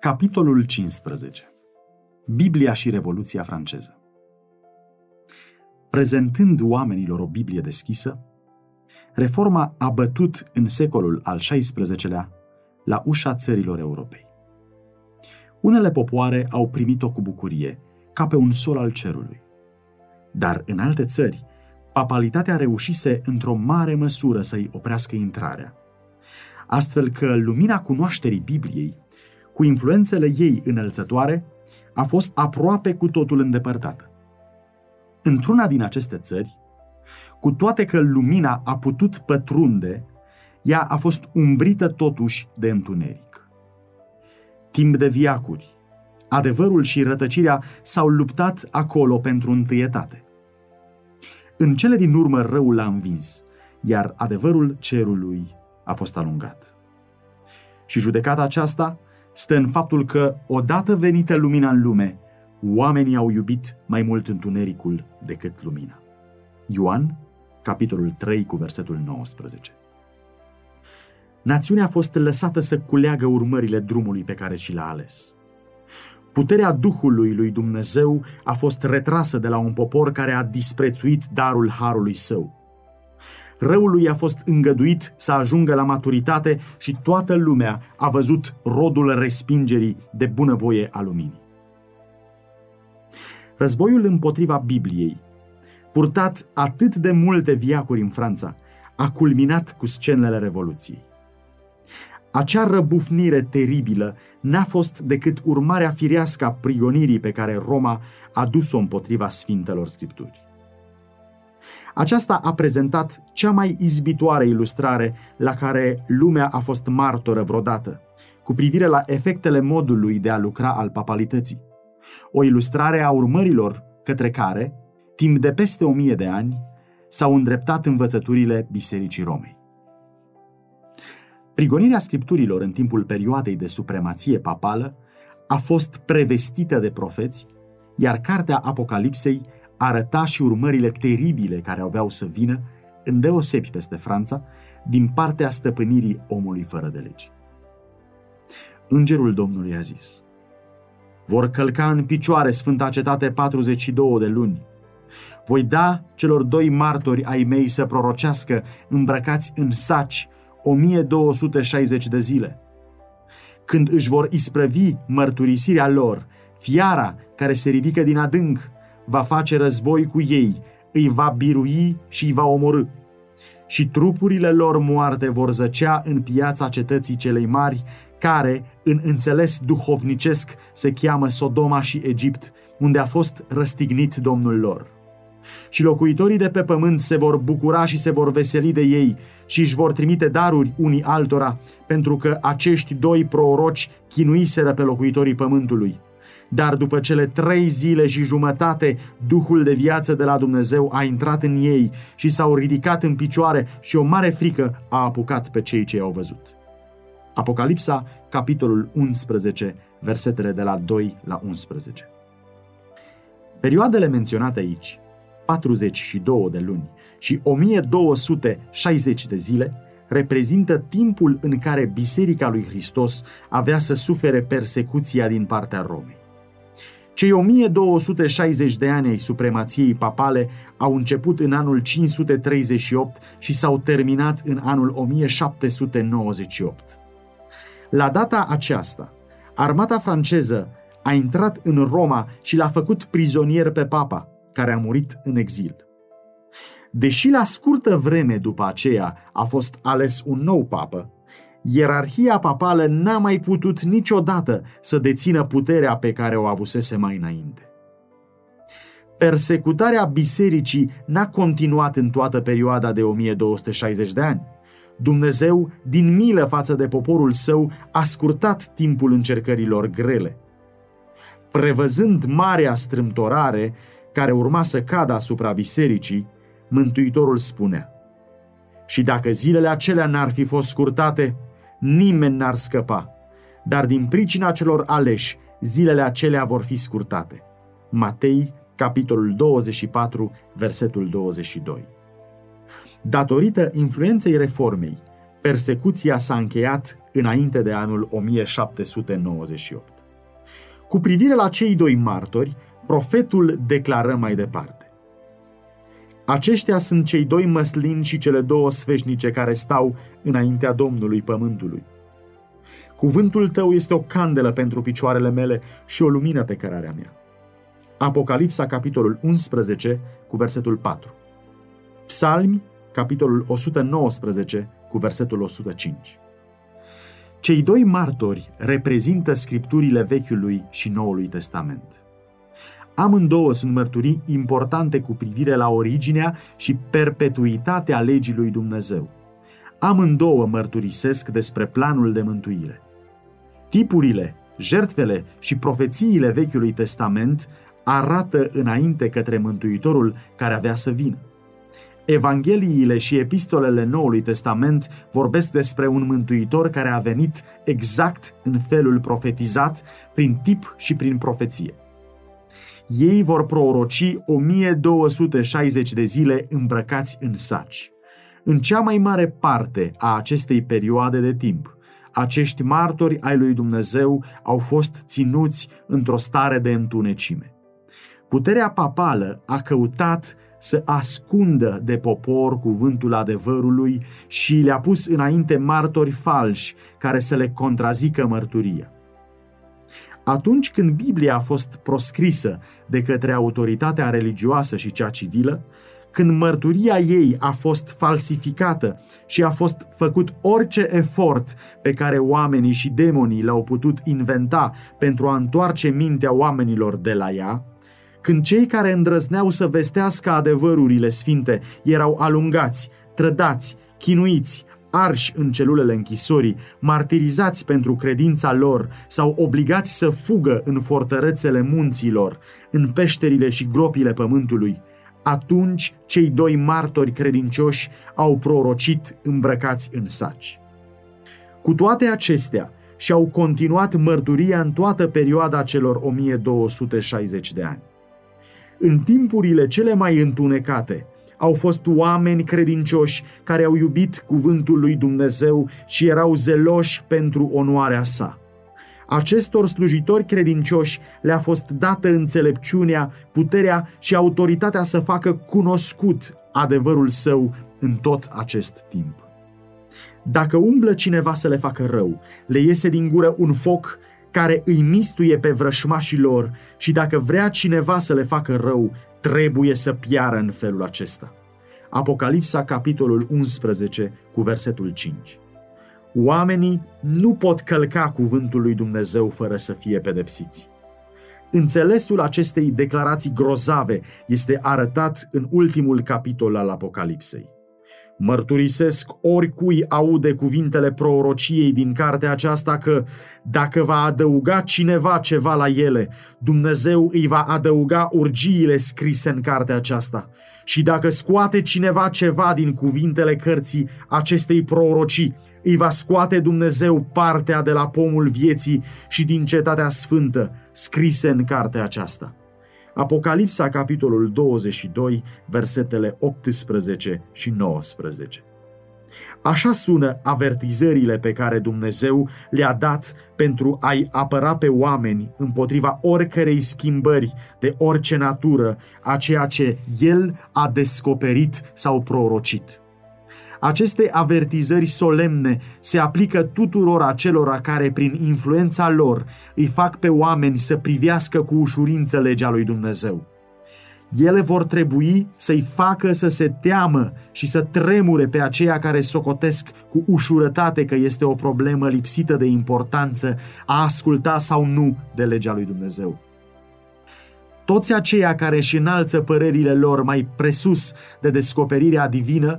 Capitolul 15. Biblia și Revoluția franceză. Prezentând oamenilor o Biblie deschisă, reforma a bătut în secolul al XVI-lea la ușa țărilor Europei. Unele popoare au primit-o cu bucurie, ca pe un sol al cerului. Dar în alte țări, papalitatea reușise într-o mare măsură să-i oprească intrarea, astfel că lumina cunoașterii Bibliei cu influențele ei înălțătoare, a fost aproape cu totul îndepărtată. Într-una din aceste țări, cu toate că lumina a putut pătrunde, ea a fost umbrită totuși de întuneric. Timp de viacuri, adevărul și rătăcirea s-au luptat acolo pentru întâietate. În cele din urmă răul l-a învins, iar adevărul cerului a fost alungat. Și judecata aceasta stă în faptul că, odată venită lumina în lume, oamenii au iubit mai mult întunericul decât lumina. Ioan, capitolul 3, cu versetul 19. Națiunea a fost lăsată să culeagă urmările drumului pe care și l-a ales. Puterea Duhului lui Dumnezeu a fost retrasă de la un popor care a disprețuit darul harului său răului a fost îngăduit să ajungă la maturitate și toată lumea a văzut rodul respingerii de bunăvoie a luminii. Războiul împotriva Bibliei, purtat atât de multe viacuri în Franța, a culminat cu scenele Revoluției. Acea răbufnire teribilă n-a fost decât urmarea firească a prigonirii pe care Roma a dus-o împotriva Sfintelor Scripturi. Aceasta a prezentat cea mai izbitoare ilustrare la care lumea a fost martoră vreodată, cu privire la efectele modului de a lucra al papalității. O ilustrare a urmărilor către care, timp de peste o mie de ani, s-au îndreptat învățăturile Bisericii Romei. Prigonirea scripturilor în timpul perioadei de supremație papală a fost prevestită de profeți, iar cartea Apocalipsei arăta și urmările teribile care aveau să vină, îndeosebi peste Franța, din partea stăpânirii omului fără de legi. Îngerul Domnului a zis, vor călca în picioare Sfânta Cetate 42 de luni. Voi da celor doi martori ai mei să prorocească îmbrăcați în saci 1260 de zile. Când își vor isprăvi mărturisirea lor, fiara care se ridică din adânc va face război cu ei, îi va birui și îi va omorâ. Și trupurile lor moarte vor zăcea în piața cetății celei mari, care, în înțeles duhovnicesc, se cheamă Sodoma și Egipt, unde a fost răstignit Domnul lor. Și locuitorii de pe pământ se vor bucura și se vor veseli de ei și își vor trimite daruri unii altora, pentru că acești doi proroci chinuiseră pe locuitorii pământului. Dar după cele trei zile și jumătate, Duhul de viață de la Dumnezeu a intrat în ei și s-au ridicat în picioare și o mare frică a apucat pe cei ce au văzut. Apocalipsa, capitolul 11, versetele de la 2 la 11. Perioadele menționate aici, 42 de luni și 1260 de zile, reprezintă timpul în care Biserica lui Hristos avea să sufere persecuția din partea Romei. Cei 1260 de ani ai supremației papale au început în anul 538 și s-au terminat în anul 1798. La data aceasta, armata franceză a intrat în Roma și l-a făcut prizonier pe papa, care a murit în exil. Deși la scurtă vreme după aceea a fost ales un nou papă, ierarhia papală n-a mai putut niciodată să dețină puterea pe care o avusese mai înainte. Persecutarea bisericii n-a continuat în toată perioada de 1260 de ani. Dumnezeu, din milă față de poporul său, a scurtat timpul încercărilor grele. Prevăzând marea strâmtorare care urma să cadă asupra bisericii, Mântuitorul spunea, Și dacă zilele acelea n-ar fi fost scurtate, nimeni n-ar scăpa, dar din pricina celor aleși, zilele acelea vor fi scurtate. Matei, capitolul 24, versetul 22. Datorită influenței reformei, persecuția s-a încheiat înainte de anul 1798. Cu privire la cei doi martori, profetul declară mai departe. Aceștia sunt cei doi măslini și cele două sfeșnice care stau înaintea Domnului Pământului. Cuvântul tău este o candelă pentru picioarele mele și o lumină pe cărarea mea. Apocalipsa, capitolul 11, cu versetul 4. Psalmi, capitolul 119, cu versetul 105. Cei doi martori reprezintă scripturile Vechiului și Noului Testament. Amândouă sunt mărturii importante cu privire la originea și perpetuitatea legii lui Dumnezeu. Amândouă mărturisesc despre planul de mântuire. Tipurile, jertfele și profețiile Vechiului Testament arată înainte către Mântuitorul care avea să vină. Evangheliile și epistolele Noului Testament vorbesc despre un mântuitor care a venit exact în felul profetizat, prin tip și prin profeție. Ei vor proroci 1260 de zile îmbrăcați în saci. În cea mai mare parte a acestei perioade de timp, acești martori ai lui Dumnezeu au fost ținuți într-o stare de întunecime. Puterea papală a căutat să ascundă de popor cuvântul adevărului și le-a pus înainte martori falși care să le contrazică mărturia. Atunci când Biblia a fost proscrisă de către autoritatea religioasă și cea civilă, când mărturia ei a fost falsificată și a fost făcut orice efort pe care oamenii și demonii l-au putut inventa pentru a întoarce mintea oamenilor de la ea, când cei care îndrăzneau să vestească adevărurile sfinte erau alungați, trădați, chinuiți, arși în celulele închisorii, martirizați pentru credința lor sau obligați să fugă în fortărețele munților, în peșterile și gropile pământului, atunci cei doi martori credincioși au prorocit îmbrăcați în saci. Cu toate acestea, și-au continuat mărturia în toată perioada celor 1260 de ani. În timpurile cele mai întunecate, au fost oameni credincioși care au iubit cuvântul lui Dumnezeu și erau zeloși pentru onoarea sa. Acestor slujitori credincioși le-a fost dată înțelepciunea, puterea și autoritatea să facă cunoscut adevărul său în tot acest timp. Dacă umblă cineva să le facă rău, le iese din gură un foc care îi mistuie pe vrășmașii lor și dacă vrea cineva să le facă rău, trebuie să piară în felul acesta. Apocalipsa, capitolul 11, cu versetul 5. Oamenii nu pot călca cuvântul lui Dumnezeu fără să fie pedepsiți. Înțelesul acestei declarații grozave este arătat în ultimul capitol al Apocalipsei. Mărturisesc oricui aude cuvintele prorociei din cartea aceasta că dacă va adăuga cineva ceva la ele, Dumnezeu îi va adăuga urgiile scrise în cartea aceasta. Și dacă scoate cineva ceva din cuvintele cărții acestei prorocii, îi va scoate Dumnezeu partea de la pomul vieții și din cetatea sfântă, scrise în cartea aceasta. Apocalipsa, capitolul 22, versetele 18 și 19. Așa sună avertizările pe care Dumnezeu le-a dat pentru a-i apăra pe oameni împotriva oricărei schimbări de orice natură a ceea ce El a descoperit sau prorocit. Aceste avertizări solemne se aplică tuturor acelora care, prin influența lor, îi fac pe oameni să privească cu ușurință legea lui Dumnezeu. Ele vor trebui să-i facă să se teamă și să tremure pe aceia care socotesc cu ușurătate că este o problemă lipsită de importanță a asculta sau nu de legea lui Dumnezeu. Toți aceia care își înalță părerile lor mai presus de descoperirea divină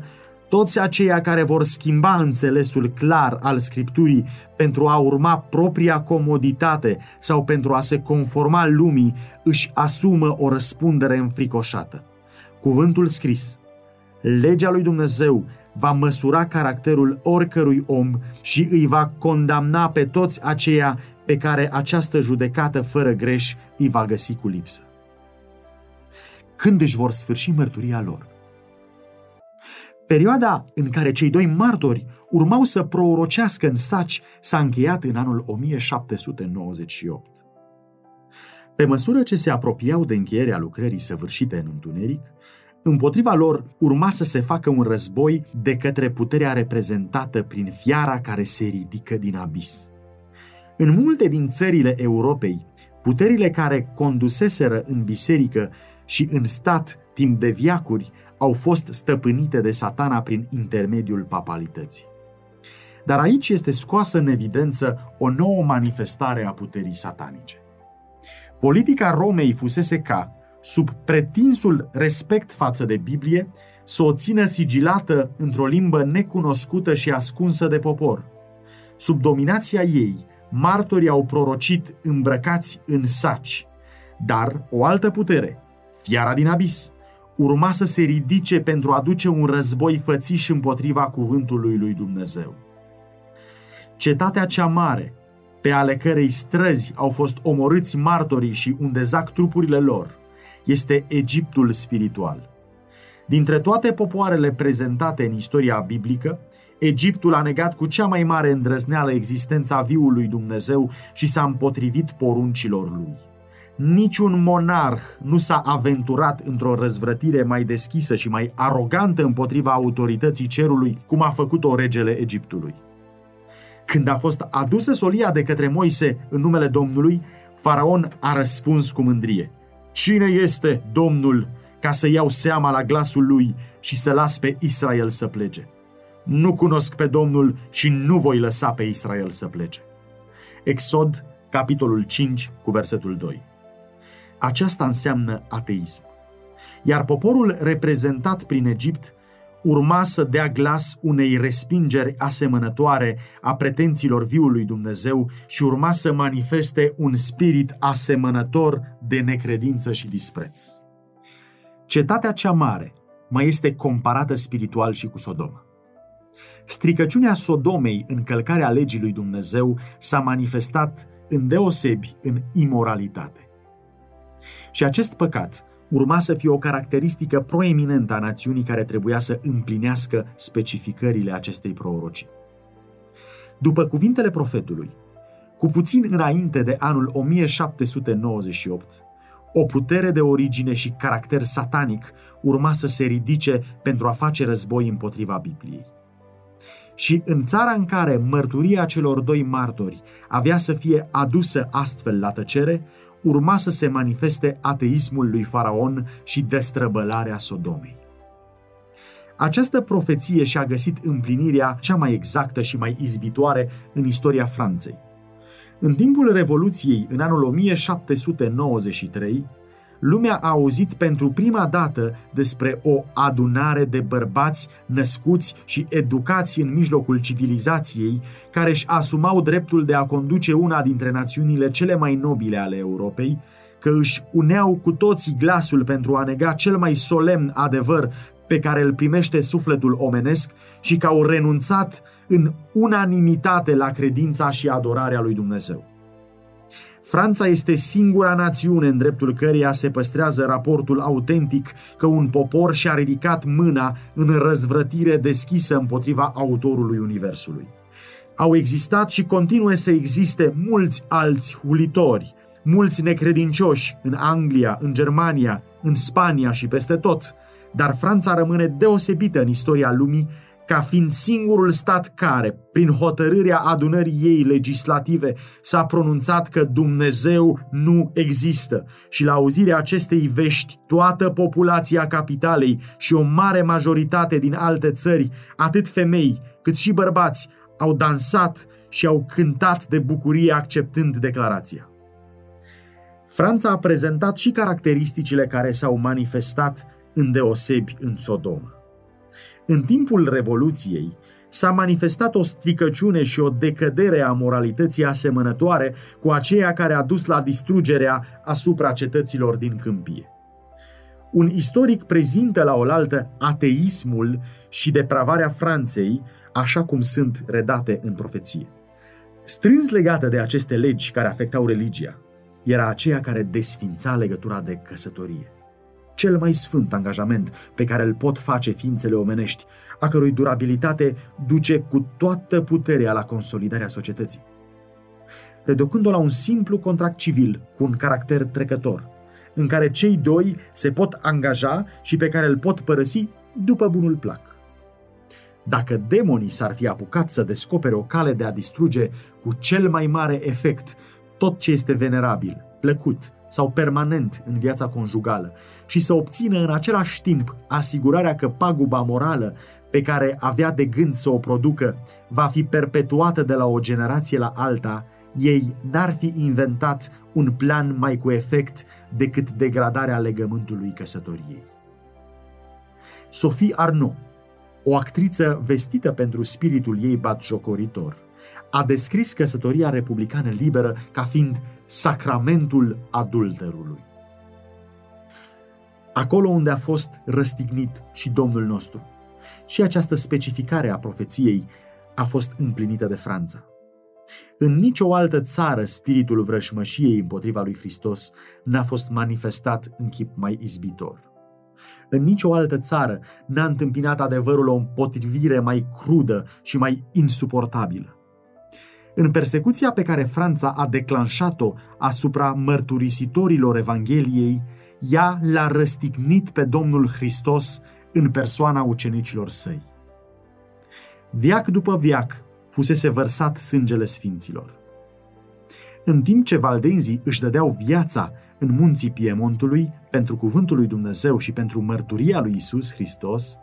toți aceia care vor schimba înțelesul clar al Scripturii pentru a urma propria comoditate sau pentru a se conforma lumii, își asumă o răspundere înfricoșată. Cuvântul scris, legea lui Dumnezeu va măsura caracterul oricărui om și îi va condamna pe toți aceia pe care această judecată fără greș îi va găsi cu lipsă. Când își vor sfârși mărturia lor? Perioada în care cei doi martori urmau să prorocească în saci s-a încheiat în anul 1798. Pe măsură ce se apropiau de încheierea lucrării săvârșite în întuneric, împotriva lor urma să se facă un război de către puterea reprezentată prin fiara care se ridică din abis. În multe din țările Europei, puterile care conduseseră în biserică și în stat timp de viacuri au fost stăpânite de satana prin intermediul papalității. Dar aici este scoasă în evidență o nouă manifestare a puterii satanice. Politica Romei fusese ca, sub pretinsul respect față de Biblie, să o țină sigilată într-o limbă necunoscută și ascunsă de popor. Sub dominația ei, martorii au prorocit îmbrăcați în saci, dar o altă putere, fiara din abis, urma să se ridice pentru a duce un război fățiș împotriva cuvântului lui Dumnezeu. Cetatea cea mare, pe ale cărei străzi au fost omorâți martorii și unde zac trupurile lor, este Egiptul spiritual. Dintre toate popoarele prezentate în istoria biblică, Egiptul a negat cu cea mai mare îndrăzneală existența viului Dumnezeu și s-a împotrivit poruncilor lui. Niciun monarh nu s-a aventurat într-o răzvrătire mai deschisă și mai arogantă împotriva autorității cerului, cum a făcut-o regele Egiptului. Când a fost adusă solia de către Moise în numele Domnului, faraon a răspuns cu mândrie. Cine este Domnul ca să iau seama la glasul lui și să las pe Israel să plece? Nu cunosc pe Domnul și nu voi lăsa pe Israel să plece. Exod, capitolul 5, cu versetul 2. Aceasta înseamnă ateism. Iar poporul reprezentat prin Egipt urma să dea glas unei respingeri asemănătoare a pretențiilor viului Dumnezeu și urma să manifeste un spirit asemănător de necredință și dispreț. Cetatea cea mare mai este comparată spiritual și cu Sodoma. Stricăciunea Sodomei în călcarea legii lui Dumnezeu s-a manifestat îndeosebi în imoralitate. Și acest păcat urma să fie o caracteristică proeminentă a națiunii care trebuia să împlinească specificările acestei prorocii. După cuvintele profetului, cu puțin înainte de anul 1798, o putere de origine și caracter satanic urma să se ridice pentru a face război împotriva Bibliei. Și în țara în care mărturia celor doi martori avea să fie adusă astfel la tăcere, urma să se manifeste ateismul lui Faraon și destrăbălarea Sodomei. Această profeție și-a găsit împlinirea cea mai exactă și mai izbitoare în istoria Franței. În timpul Revoluției, în anul 1793, lumea a auzit pentru prima dată despre o adunare de bărbați născuți și educați în mijlocul civilizației, care își asumau dreptul de a conduce una dintre națiunile cele mai nobile ale Europei, că își uneau cu toții glasul pentru a nega cel mai solemn adevăr pe care îl primește sufletul omenesc și că au renunțat în unanimitate la credința și adorarea lui Dumnezeu. Franța este singura națiune în dreptul căreia se păstrează raportul autentic că un popor și-a ridicat mâna în răzvrătire deschisă împotriva autorului Universului. Au existat și continuă să existe mulți alți hulitori, mulți necredincioși în Anglia, în Germania, în Spania și peste tot, dar Franța rămâne deosebită în istoria lumii ca fiind singurul stat care, prin hotărârea adunării ei legislative, s-a pronunțat că Dumnezeu nu există și la auzirea acestei vești, toată populația capitalei și o mare majoritate din alte țări, atât femei cât și bărbați, au dansat și au cântat de bucurie acceptând declarația. Franța a prezentat și caracteristicile care s-au manifestat îndeosebi în Sodoma. În timpul Revoluției s-a manifestat o stricăciune și o decădere a moralității asemănătoare cu aceea care a dus la distrugerea asupra cetăților din câmpie. Un istoric prezintă la oaltă ateismul și depravarea Franței, așa cum sunt redate în profeție. Strâns legată de aceste legi care afectau religia, era aceea care desfința legătura de căsătorie. Cel mai sfânt angajament pe care îl pot face ființele omenești, a cărui durabilitate duce cu toată puterea la consolidarea societății. Reducând-o la un simplu contract civil cu un caracter trecător, în care cei doi se pot angaja și pe care îl pot părăsi după bunul plac. Dacă demonii s-ar fi apucat să descopere o cale de a distruge cu cel mai mare efect tot ce este venerabil, plăcut sau permanent în viața conjugală și să obțină în același timp asigurarea că paguba morală pe care avea de gând să o producă va fi perpetuată de la o generație la alta, ei n-ar fi inventat un plan mai cu efect decât degradarea legământului căsătoriei. Sophie Arnaud, o actriță vestită pentru spiritul ei batjocoritor, a descris căsătoria republicană liberă ca fiind sacramentul adulterului. Acolo unde a fost răstignit și Domnul nostru. Și această specificare a profeției a fost împlinită de Franța. În nicio altă țară spiritul vrășmășiei împotriva lui Hristos n-a fost manifestat în chip mai izbitor. În nicio altă țară n-a întâmpinat adevărul o împotrivire mai crudă și mai insuportabilă. În persecuția pe care Franța a declanșat-o asupra mărturisitorilor Evangheliei, ea l-a răstignit pe Domnul Hristos în persoana ucenicilor săi. Viac după viac fusese vărsat sângele sfinților. În timp ce valdenzii își dădeau viața în munții Piemontului pentru cuvântul lui Dumnezeu și pentru mărturia lui Isus Hristos,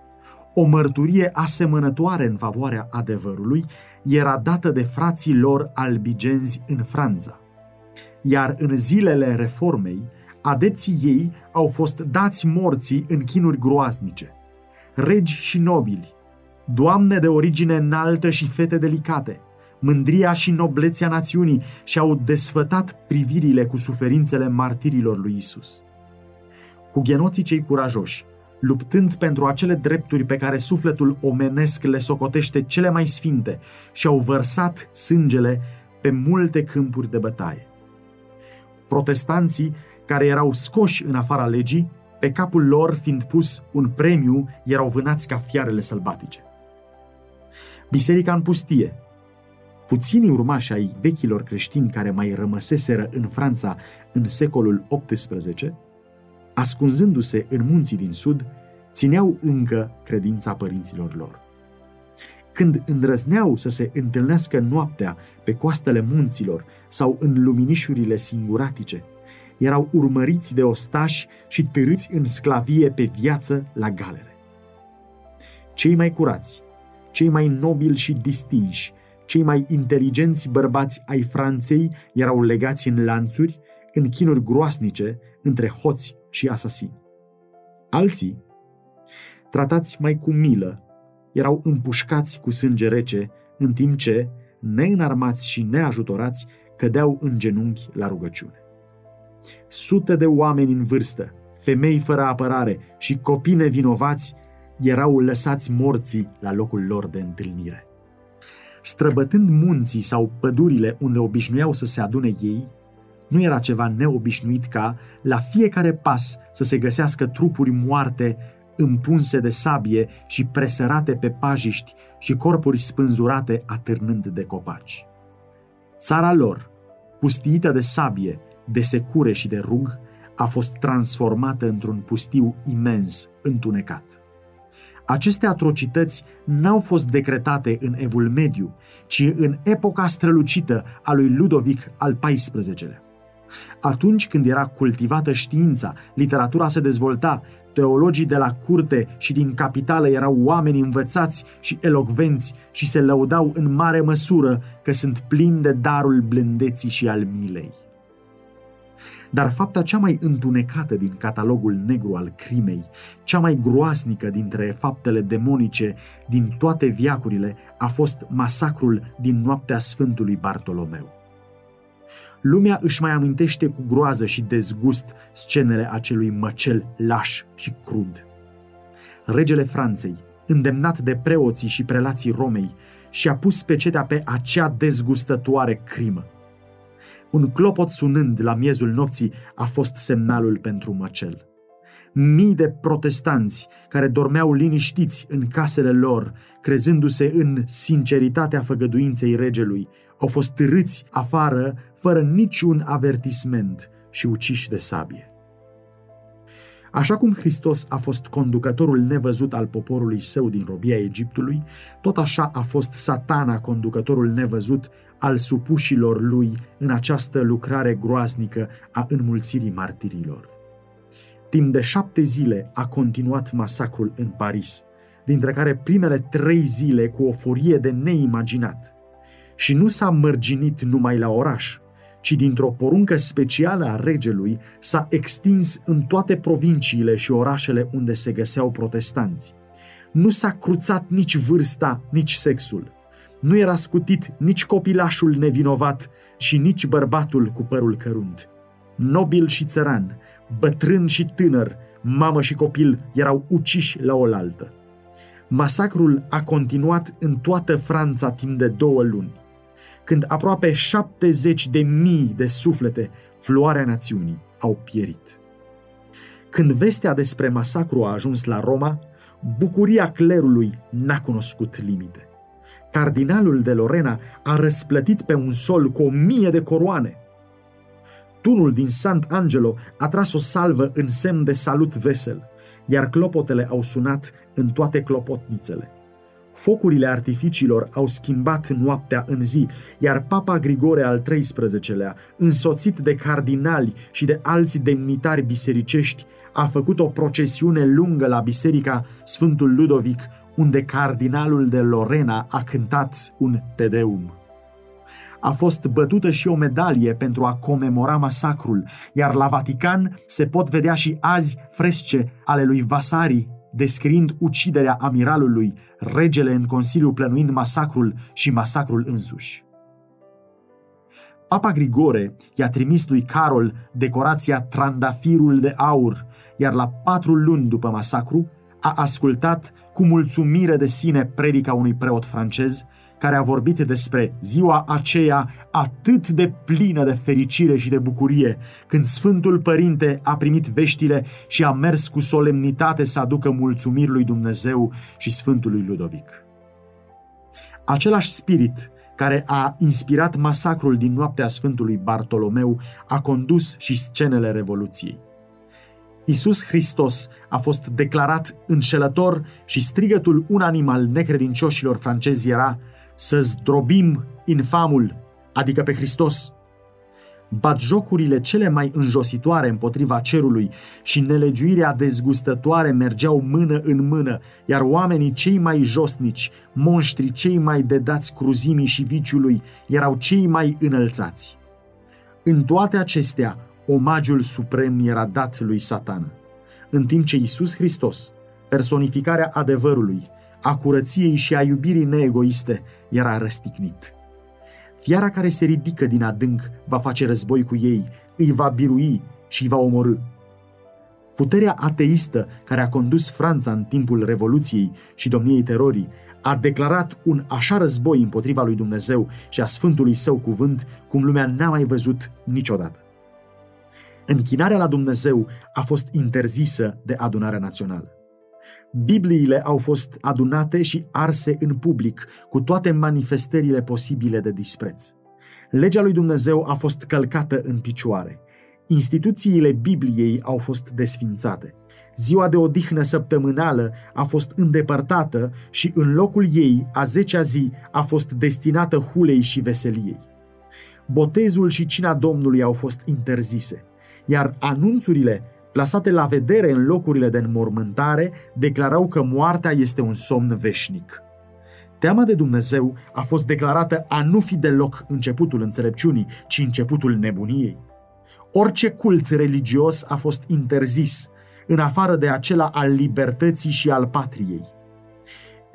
o mărturie asemănătoare în favoarea adevărului era dată de frații lor albigenzi în Franța. Iar în zilele reformei, adepții ei au fost dați morții în chinuri groaznice. Regi și nobili, doamne de origine înaltă și fete delicate, mândria și noblețea națiunii și-au desfătat privirile cu suferințele martirilor lui Isus. Cu genoții cei curajoși, luptând pentru acele drepturi pe care sufletul omenesc le socotește cele mai sfinte și au vărsat sângele pe multe câmpuri de bătaie. Protestanții, care erau scoși în afara legii, pe capul lor fiind pus un premiu, erau vânați ca fiarele sălbatice. Biserica în pustie. Puținii urmași ai vechilor creștini care mai rămăseseră în Franța în secolul XVIII ascunzându-se în munții din sud, țineau încă credința părinților lor. Când îndrăzneau să se întâlnească noaptea pe coastele munților sau în luminișurile singuratice, erau urmăriți de ostași și târâți în sclavie pe viață la galere. Cei mai curați, cei mai nobili și distinși, cei mai inteligenți bărbați ai Franței erau legați în lanțuri, în chinuri groasnice, între hoți și asasini. Alții, tratați mai cu milă, erau împușcați cu sânge rece, în timp ce, neînarmați și neajutorați, cădeau în genunchi la rugăciune. Sute de oameni în vârstă, femei fără apărare și copii nevinovați erau lăsați morții la locul lor de întâlnire. Străbătând munții sau pădurile unde obișnuiau să se adune ei, nu era ceva neobișnuit ca, la fiecare pas, să se găsească trupuri moarte împunse de sabie și presărate pe pajiști și corpuri spânzurate atârnând de copaci. Țara lor, pustiită de sabie, de secure și de rug, a fost transformată într-un pustiu imens, întunecat. Aceste atrocități n-au fost decretate în evul mediu, ci în epoca strălucită a lui Ludovic al XIV-lea. Atunci când era cultivată știința, literatura se dezvolta, teologii de la curte și din capitală erau oameni învățați și elocvenți și se lăudau în mare măsură că sunt plini de darul blândeții și al milei. Dar fapta cea mai întunecată din catalogul negru al crimei, cea mai groasnică dintre faptele demonice din toate viacurile, a fost masacrul din noaptea Sfântului Bartolomeu lumea își mai amintește cu groază și dezgust scenele acelui măcel laș și crud. Regele Franței, îndemnat de preoții și prelații Romei, și-a pus pecetea pe acea dezgustătoare crimă. Un clopot sunând la miezul nopții a fost semnalul pentru măcel. Mii de protestanți care dormeau liniștiți în casele lor, crezându-se în sinceritatea făgăduinței regelui, au fost râți afară fără niciun avertisment și uciși de sabie. Așa cum Hristos a fost conducătorul nevăzut al poporului său din robia Egiptului, tot așa a fost satana conducătorul nevăzut al supușilor lui în această lucrare groaznică a înmulțirii martirilor. Timp de șapte zile a continuat masacrul în Paris, dintre care primele trei zile cu o furie de neimaginat. Și nu s-a mărginit numai la oraș, ci dintr-o poruncă specială a regelui s-a extins în toate provinciile și orașele unde se găseau protestanți. Nu s-a cruțat nici vârsta, nici sexul. Nu era scutit nici copilașul nevinovat și nici bărbatul cu părul cărunt. Nobil și țăran, bătrân și tânăr, mamă și copil erau uciși la oaltă. Masacrul a continuat în toată Franța timp de două luni când aproape 70 de mii de suflete, floarea națiunii, au pierit. Când vestea despre masacru a ajuns la Roma, bucuria clerului n-a cunoscut limite. Cardinalul de Lorena a răsplătit pe un sol cu o mie de coroane. Tunul din Sant Angelo a tras o salvă în semn de salut vesel, iar clopotele au sunat în toate clopotnițele. Focurile artificiilor au schimbat noaptea în zi, iar Papa Grigore al XIII-lea, însoțit de cardinali și de alți demnitari bisericești, a făcut o procesiune lungă la biserica Sfântul Ludovic, unde cardinalul de Lorena a cântat un tedeum. A fost bătută și o medalie pentru a comemora masacrul, iar la Vatican se pot vedea și azi fresce ale lui Vasari, descriind uciderea amiralului, regele în Consiliu plănuind masacrul și masacrul însuși. Papa Grigore i-a trimis lui Carol decorația Trandafirul de Aur, iar la patru luni după masacru a ascultat cu mulțumire de sine predica unui preot francez care a vorbit despre ziua aceea atât de plină de fericire și de bucurie, când Sfântul Părinte a primit veștile și a mers cu solemnitate să aducă mulțumiri lui Dumnezeu și Sfântului Ludovic. Același spirit care a inspirat masacrul din noaptea Sfântului Bartolomeu a condus și scenele Revoluției. Isus Hristos a fost declarat înșelător și strigătul unanim al necredincioșilor francezi era să zdrobim infamul, adică pe Hristos. Batjocurile cele mai înjositoare împotriva cerului și nelegiuirea dezgustătoare mergeau mână în mână, iar oamenii cei mai josnici, monștri cei mai dedați cruzimii și viciului, erau cei mai înălțați. În toate acestea, omagiul suprem era dat lui Satan, în timp ce Isus Hristos, personificarea adevărului, a curăției și a iubirii neegoiste, era răstignit. Fiara care se ridică din adânc va face război cu ei, îi va birui și îi va omorâ. Puterea ateistă care a condus Franța în timpul Revoluției și domniei terorii a declarat un așa război împotriva lui Dumnezeu și a Sfântului Său cuvânt cum lumea n-a mai văzut niciodată. Închinarea la Dumnezeu a fost interzisă de adunarea națională. Bibliile au fost adunate și arse în public, cu toate manifestările posibile de dispreț. Legea lui Dumnezeu a fost călcată în picioare. Instituțiile Bibliei au fost desfințate. Ziua de odihnă săptămânală a fost îndepărtată și în locul ei, a zecea zi, a fost destinată hulei și veseliei. Botezul și cina Domnului au fost interzise, iar anunțurile plasate la vedere în locurile de înmormântare, declarau că moartea este un somn veșnic. Teama de Dumnezeu a fost declarată a nu fi deloc începutul înțelepciunii, ci începutul nebuniei. Orice cult religios a fost interzis, în afară de acela al libertății și al patriei.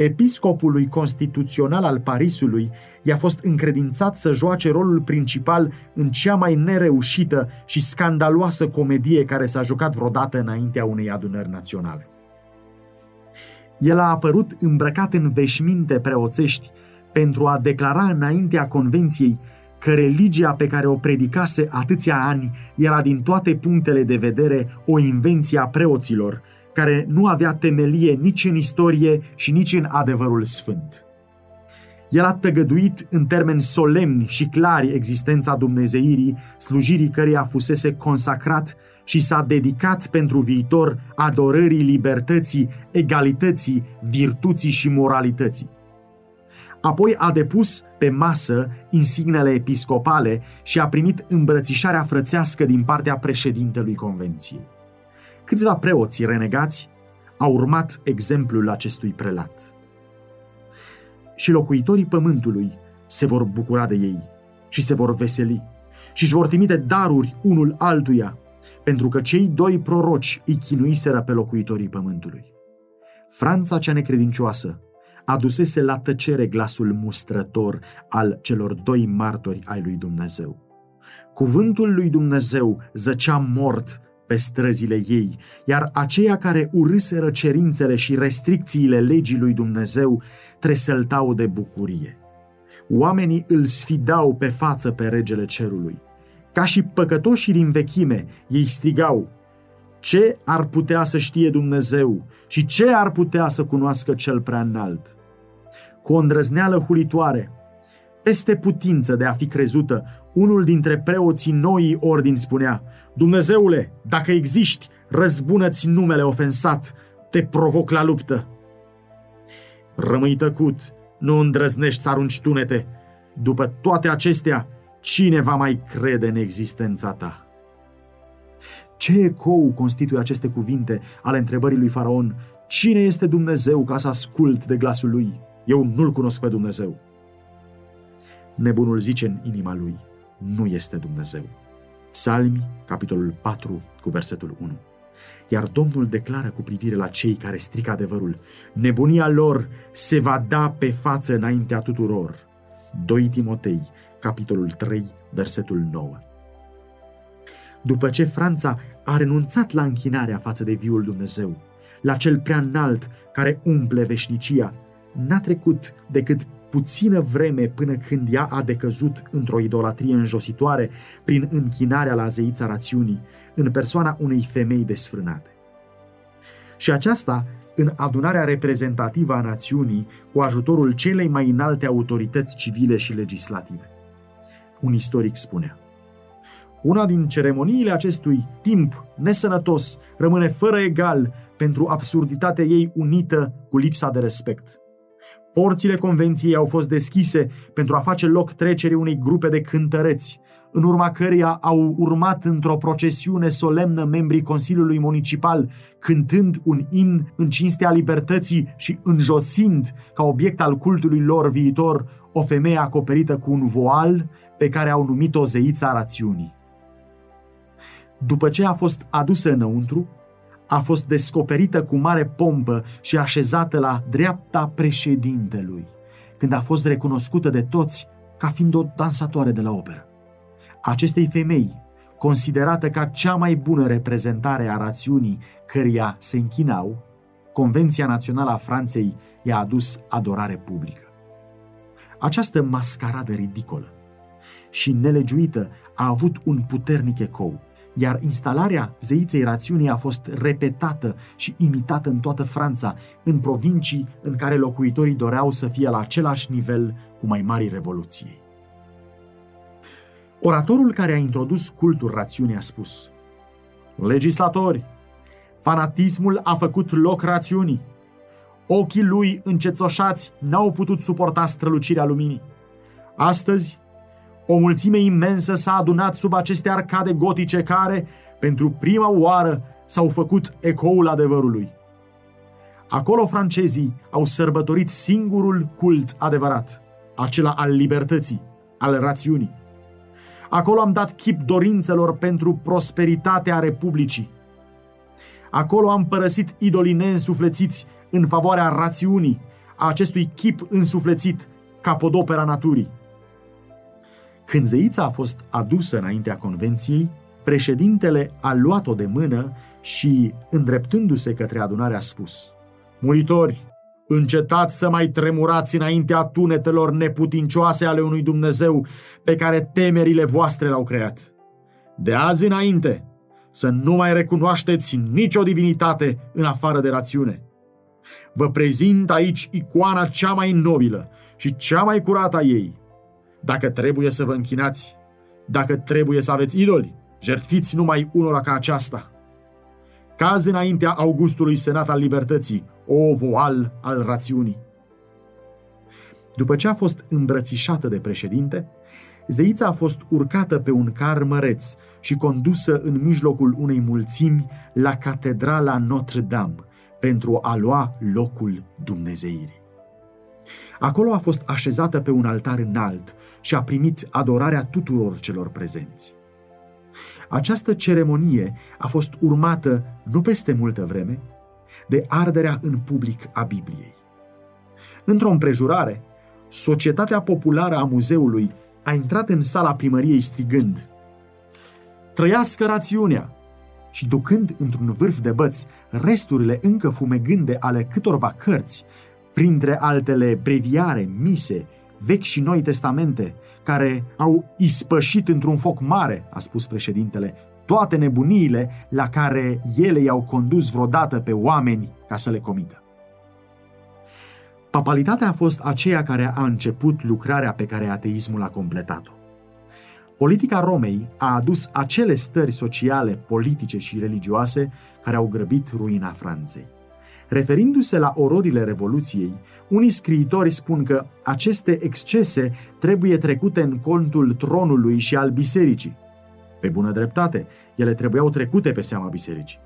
Episcopului constituțional al Parisului i-a fost încredințat să joace rolul principal în cea mai nereușită și scandaloasă comedie care s-a jucat vreodată înaintea unei adunări naționale. El a apărut îmbrăcat în veșminte preoțești pentru a declara înaintea convenției că religia pe care o predicase atâția ani era din toate punctele de vedere o invenție a preoților, care nu avea temelie nici în istorie și nici în adevărul sfânt. El a tăgăduit în termeni solemni și clari existența Dumnezeirii, slujirii căreia fusese consacrat și s-a dedicat pentru viitor adorării libertății, egalității, virtuții și moralității. Apoi a depus pe masă insignele episcopale și a primit îmbrățișarea frățească din partea președintelui convenției. Câțiva preoți renegați au urmat exemplul acestui prelat. Și locuitorii pământului se vor bucura de ei și se vor veseli și își vor trimite daruri unul altuia, pentru că cei doi proroci îi chinuiseră pe locuitorii pământului. Franța cea necredincioasă adusese la tăcere glasul mustrător al celor doi martori ai lui Dumnezeu. Cuvântul lui Dumnezeu zăcea mort pe străzile ei, iar aceia care urâseră cerințele și restricțiile legii lui Dumnezeu tresăltau de bucurie. Oamenii îl sfidau pe față pe regele cerului. Ca și păcătoșii din vechime, ei strigau, ce ar putea să știe Dumnezeu și ce ar putea să cunoască cel prea înalt? Cu o îndrăzneală hulitoare, peste putință de a fi crezută, unul dintre preoții noii ordini spunea, Dumnezeule, dacă existi, răzbună-ți numele ofensat, te provoc la luptă. Rămâi tăcut, nu îndrăznești să arunci tunete. După toate acestea, cine va mai crede în existența ta? Ce ecou constituie aceste cuvinte ale întrebării lui Faraon? Cine este Dumnezeu ca să ascult de glasul lui? Eu nu-L cunosc pe Dumnezeu. Nebunul zice în inima lui, nu este Dumnezeu. Psalmi, capitolul 4, cu versetul 1. Iar Domnul declară cu privire la cei care strică adevărul, nebunia lor se va da pe față înaintea tuturor. 2 Timotei, capitolul 3, versetul 9. După ce Franța a renunțat la închinarea față de viul Dumnezeu, la cel prea înalt care umple veșnicia, n-a trecut decât puțină vreme până când ea a decăzut într-o idolatrie înjositoare prin închinarea la zeița rațiunii, în persoana unei femei desfrânate. Și aceasta în adunarea reprezentativă a națiunii cu ajutorul celei mai înalte autorități civile și legislative. Un istoric spunea, una din ceremoniile acestui timp nesănătos rămâne fără egal pentru absurditatea ei unită cu lipsa de respect. Porțile convenției au fost deschise pentru a face loc trecerii unei grupe de cântăreți, în urma căreia au urmat într-o procesiune solemnă membrii Consiliului Municipal, cântând un imn în cinstea libertății și înjosind, ca obiect al cultului lor viitor, o femeie acoperită cu un voal pe care au numit-o zeița rațiunii. După ce a fost adusă înăuntru, a fost descoperită cu mare pompă și așezată la dreapta președintelui, când a fost recunoscută de toți ca fiind o dansatoare de la operă. Acestei femei, considerată ca cea mai bună reprezentare a rațiunii căreia se închinau, Convenția Națională a Franței i-a adus adorare publică. Această mascaradă ridicolă și nelegiuită a avut un puternic ecou – iar instalarea zeiței rațiunii a fost repetată și imitată în toată Franța, în provincii în care locuitorii doreau să fie la același nivel cu mai mari revoluției. Oratorul care a introdus cultul rațiunii a spus Legislatori, fanatismul a făcut loc rațiunii. Ochii lui încețoșați n-au putut suporta strălucirea luminii. Astăzi, o mulțime imensă s-a adunat sub aceste arcade gotice care, pentru prima oară, s-au făcut ecoul adevărului. Acolo francezii au sărbătorit singurul cult adevărat, acela al libertății, al rațiunii. Acolo am dat chip dorințelor pentru prosperitatea Republicii. Acolo am părăsit idolii neînsuflețiți în favoarea rațiunii, a acestui chip însuflețit, capodopera naturii. Când zeița a fost adusă înaintea convenției, președintele a luat-o de mână și, îndreptându-se către adunare, a spus Muritori, Încetați să mai tremurați înaintea tunetelor neputincioase ale unui Dumnezeu pe care temerile voastre l-au creat. De azi înainte, să nu mai recunoașteți nicio divinitate în afară de rațiune. Vă prezint aici icoana cea mai nobilă și cea mai curată a ei. Dacă trebuie să vă închinați, dacă trebuie să aveți idoli, jertfiți numai unora ca aceasta. Caz înaintea Augustului Senat al Libertății, o voal al rațiunii. După ce a fost îmbrățișată de președinte, zeița a fost urcată pe un car măreț și condusă în mijlocul unei mulțimi la catedrala Notre-Dame pentru a lua locul Dumnezeirii. Acolo a fost așezată pe un altar înalt și a primit adorarea tuturor celor prezenți. Această ceremonie a fost urmată, nu peste multă vreme, de arderea în public a Bibliei. Într-o împrejurare, societatea populară a muzeului a intrat în sala primăriei strigând Trăiască rațiunea! Și ducând într-un vârf de băți resturile încă fumegânde ale câtorva cărți, printre altele breviare, mise, vechi și noi testamente, care au ispășit într-un foc mare, a spus președintele, toate nebuniile la care ele i-au condus vreodată pe oameni ca să le comită. Papalitatea a fost aceea care a început lucrarea pe care ateismul a completat-o. Politica Romei a adus acele stări sociale, politice și religioase care au grăbit ruina Franței. Referindu-se la ororile Revoluției, unii scriitori spun că aceste excese trebuie trecute în contul tronului și al bisericii. Pe bună dreptate, ele trebuiau trecute pe seama bisericii.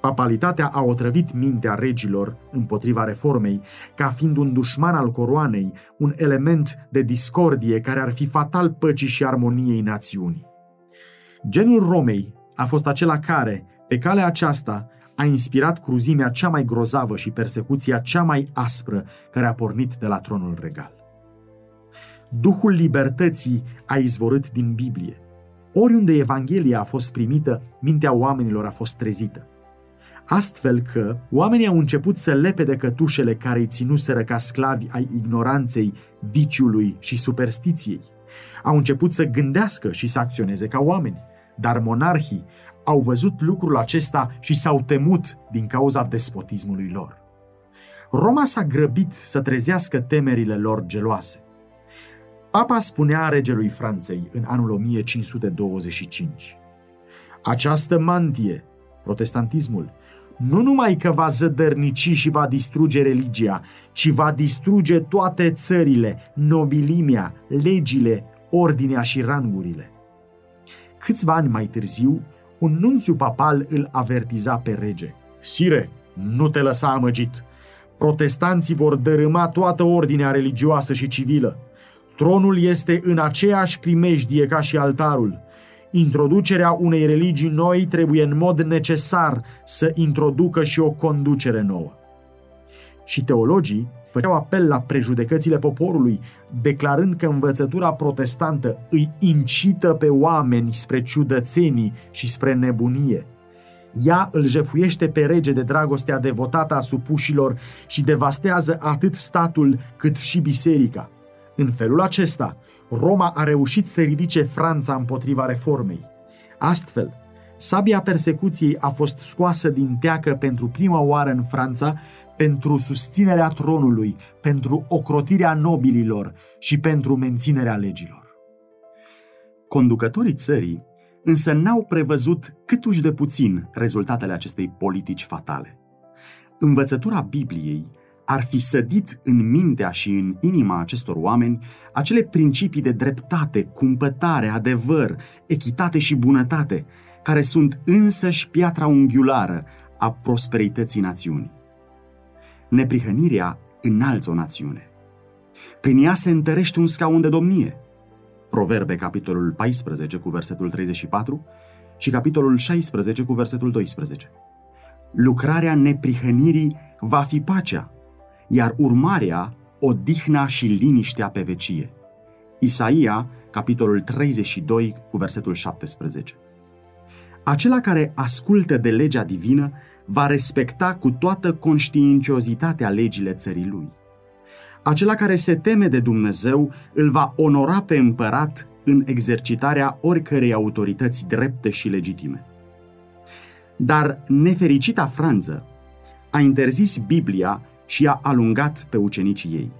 Papalitatea a otrăvit mintea regilor împotriva reformei, ca fiind un dușman al coroanei, un element de discordie care ar fi fatal păcii și armoniei națiunii. Genul Romei a fost acela care, pe calea aceasta, a inspirat cruzimea cea mai grozavă și persecuția cea mai aspră care a pornit de la tronul regal. Duhul libertății a izvorât din Biblie. Oriunde Evanghelia a fost primită, mintea oamenilor a fost trezită. Astfel că oamenii au început să lepe de cătușele care îi ținuseră ca sclavi ai ignoranței, viciului și superstiției. Au început să gândească și să acționeze ca oameni. Dar monarhii au văzut lucrul acesta și s-au temut din cauza despotismului lor. Roma s-a grăbit să trezească temerile lor geloase. Papa spunea regelui Franței în anul 1525 Această mantie, protestantismul, nu numai că va zădărnici și va distruge religia, ci va distruge toate țările, nobilimea, legile, ordinea și rangurile. Câțiva ani mai târziu, un nunțiu papal îl avertiza pe rege. Sire, nu te lăsa amăgit. Protestanții vor dărâma toată ordinea religioasă și civilă. Tronul este în aceeași primejdie ca și altarul. Introducerea unei religii noi trebuie în mod necesar să introducă și o conducere nouă. Și teologii făceau apel la prejudecățile poporului, declarând că învățătura protestantă îi incită pe oameni spre ciudățenii și spre nebunie. Ea îl jefuiește pe rege de dragostea devotată a supușilor și devastează atât statul cât și biserica. În felul acesta, Roma a reușit să ridice Franța împotriva reformei. Astfel, sabia persecuției a fost scoasă din teacă pentru prima oară în Franța pentru susținerea tronului, pentru ocrotirea nobililor și pentru menținerea legilor. Conducătorii țării însă n-au prevăzut câtuși de puțin rezultatele acestei politici fatale. Învățătura Bibliei ar fi sădit în mintea și în inima acestor oameni acele principii de dreptate, cumpătare, adevăr, echitate și bunătate, care sunt însăși piatra unghiulară a prosperității națiunii. Neprihănirea înalță o națiune. Prin ea se întărește un scaun de domnie. Proverbe, capitolul 14, cu versetul 34 și capitolul 16, cu versetul 12. Lucrarea neprihănirii va fi pacea, iar urmarea odihna și liniștea pe vecie. Isaia, capitolul 32, cu versetul 17. Acela care ascultă de legea divină va respecta cu toată conștiinciozitatea legile țării lui. Acela care se teme de Dumnezeu îl va onora pe împărat în exercitarea oricărei autorități drepte și legitime. Dar nefericita Franță a interzis Biblia și a alungat pe ucenicii ei.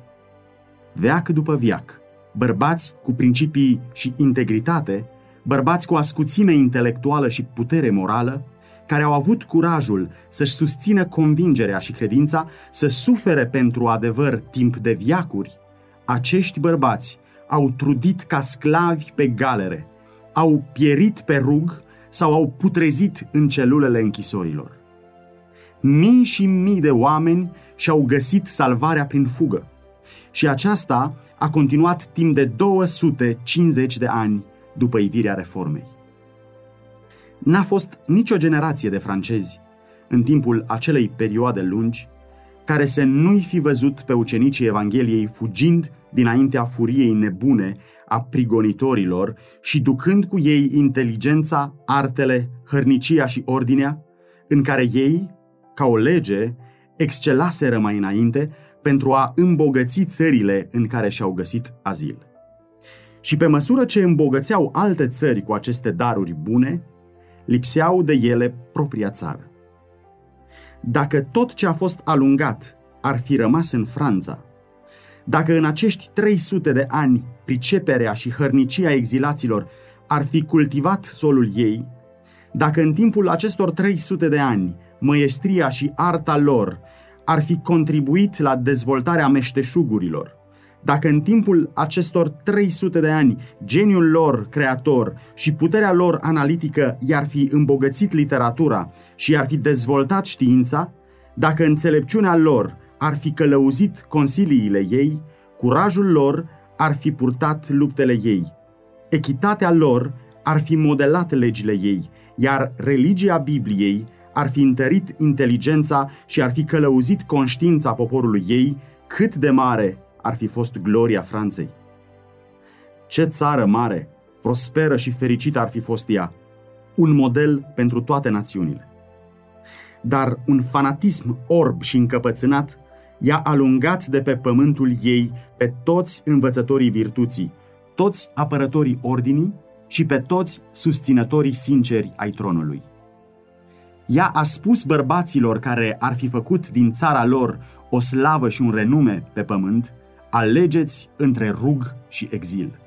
Veac după viac, bărbați cu principii și integritate, bărbați cu ascuțime intelectuală și putere morală, care au avut curajul să-și susțină convingerea și credința, să sufere pentru adevăr timp de viacuri, acești bărbați au trudit ca sclavi pe galere, au pierit pe rug sau au putrezit în celulele închisorilor. Mii și mii de oameni și-au găsit salvarea prin fugă. Și aceasta a continuat timp de 250 de ani după ivirea reformei. N-a fost nicio generație de francezi în timpul acelei perioade lungi care să nu-i fi văzut pe ucenicii Evangheliei fugind dinaintea furiei nebune a prigonitorilor și ducând cu ei inteligența, artele, hărnicia și ordinea, în care ei, ca o lege, excelaseră mai înainte pentru a îmbogăți țările în care și-au găsit azil. Și pe măsură ce îmbogățeau alte țări cu aceste daruri bune, lipseau de ele propria țară. Dacă tot ce a fost alungat ar fi rămas în Franța, dacă în acești 300 de ani priceperea și hărnicia exilaților ar fi cultivat solul ei, dacă în timpul acestor 300 de ani măiestria și arta lor ar fi contribuit la dezvoltarea meșteșugurilor, dacă în timpul acestor 300 de ani geniul lor creator și puterea lor analitică i-ar fi îmbogățit literatura și i-ar fi dezvoltat știința, dacă înțelepciunea lor ar fi călăuzit consiliile ei, curajul lor ar fi purtat luptele ei, echitatea lor ar fi modelat legile ei, iar religia Bibliei ar fi întărit inteligența și ar fi călăuzit conștiința poporului ei, cât de mare ar fi fost gloria Franței. Ce țară mare, prosperă și fericită ar fi fost ea, un model pentru toate națiunile. Dar un fanatism orb și încăpățânat i-a alungat de pe pământul ei pe toți învățătorii virtuții, toți apărătorii ordinii și pe toți susținătorii sinceri ai tronului. Ea a spus bărbaților care ar fi făcut din țara lor o slavă și un renume pe pământ, alegeți între rug și exil.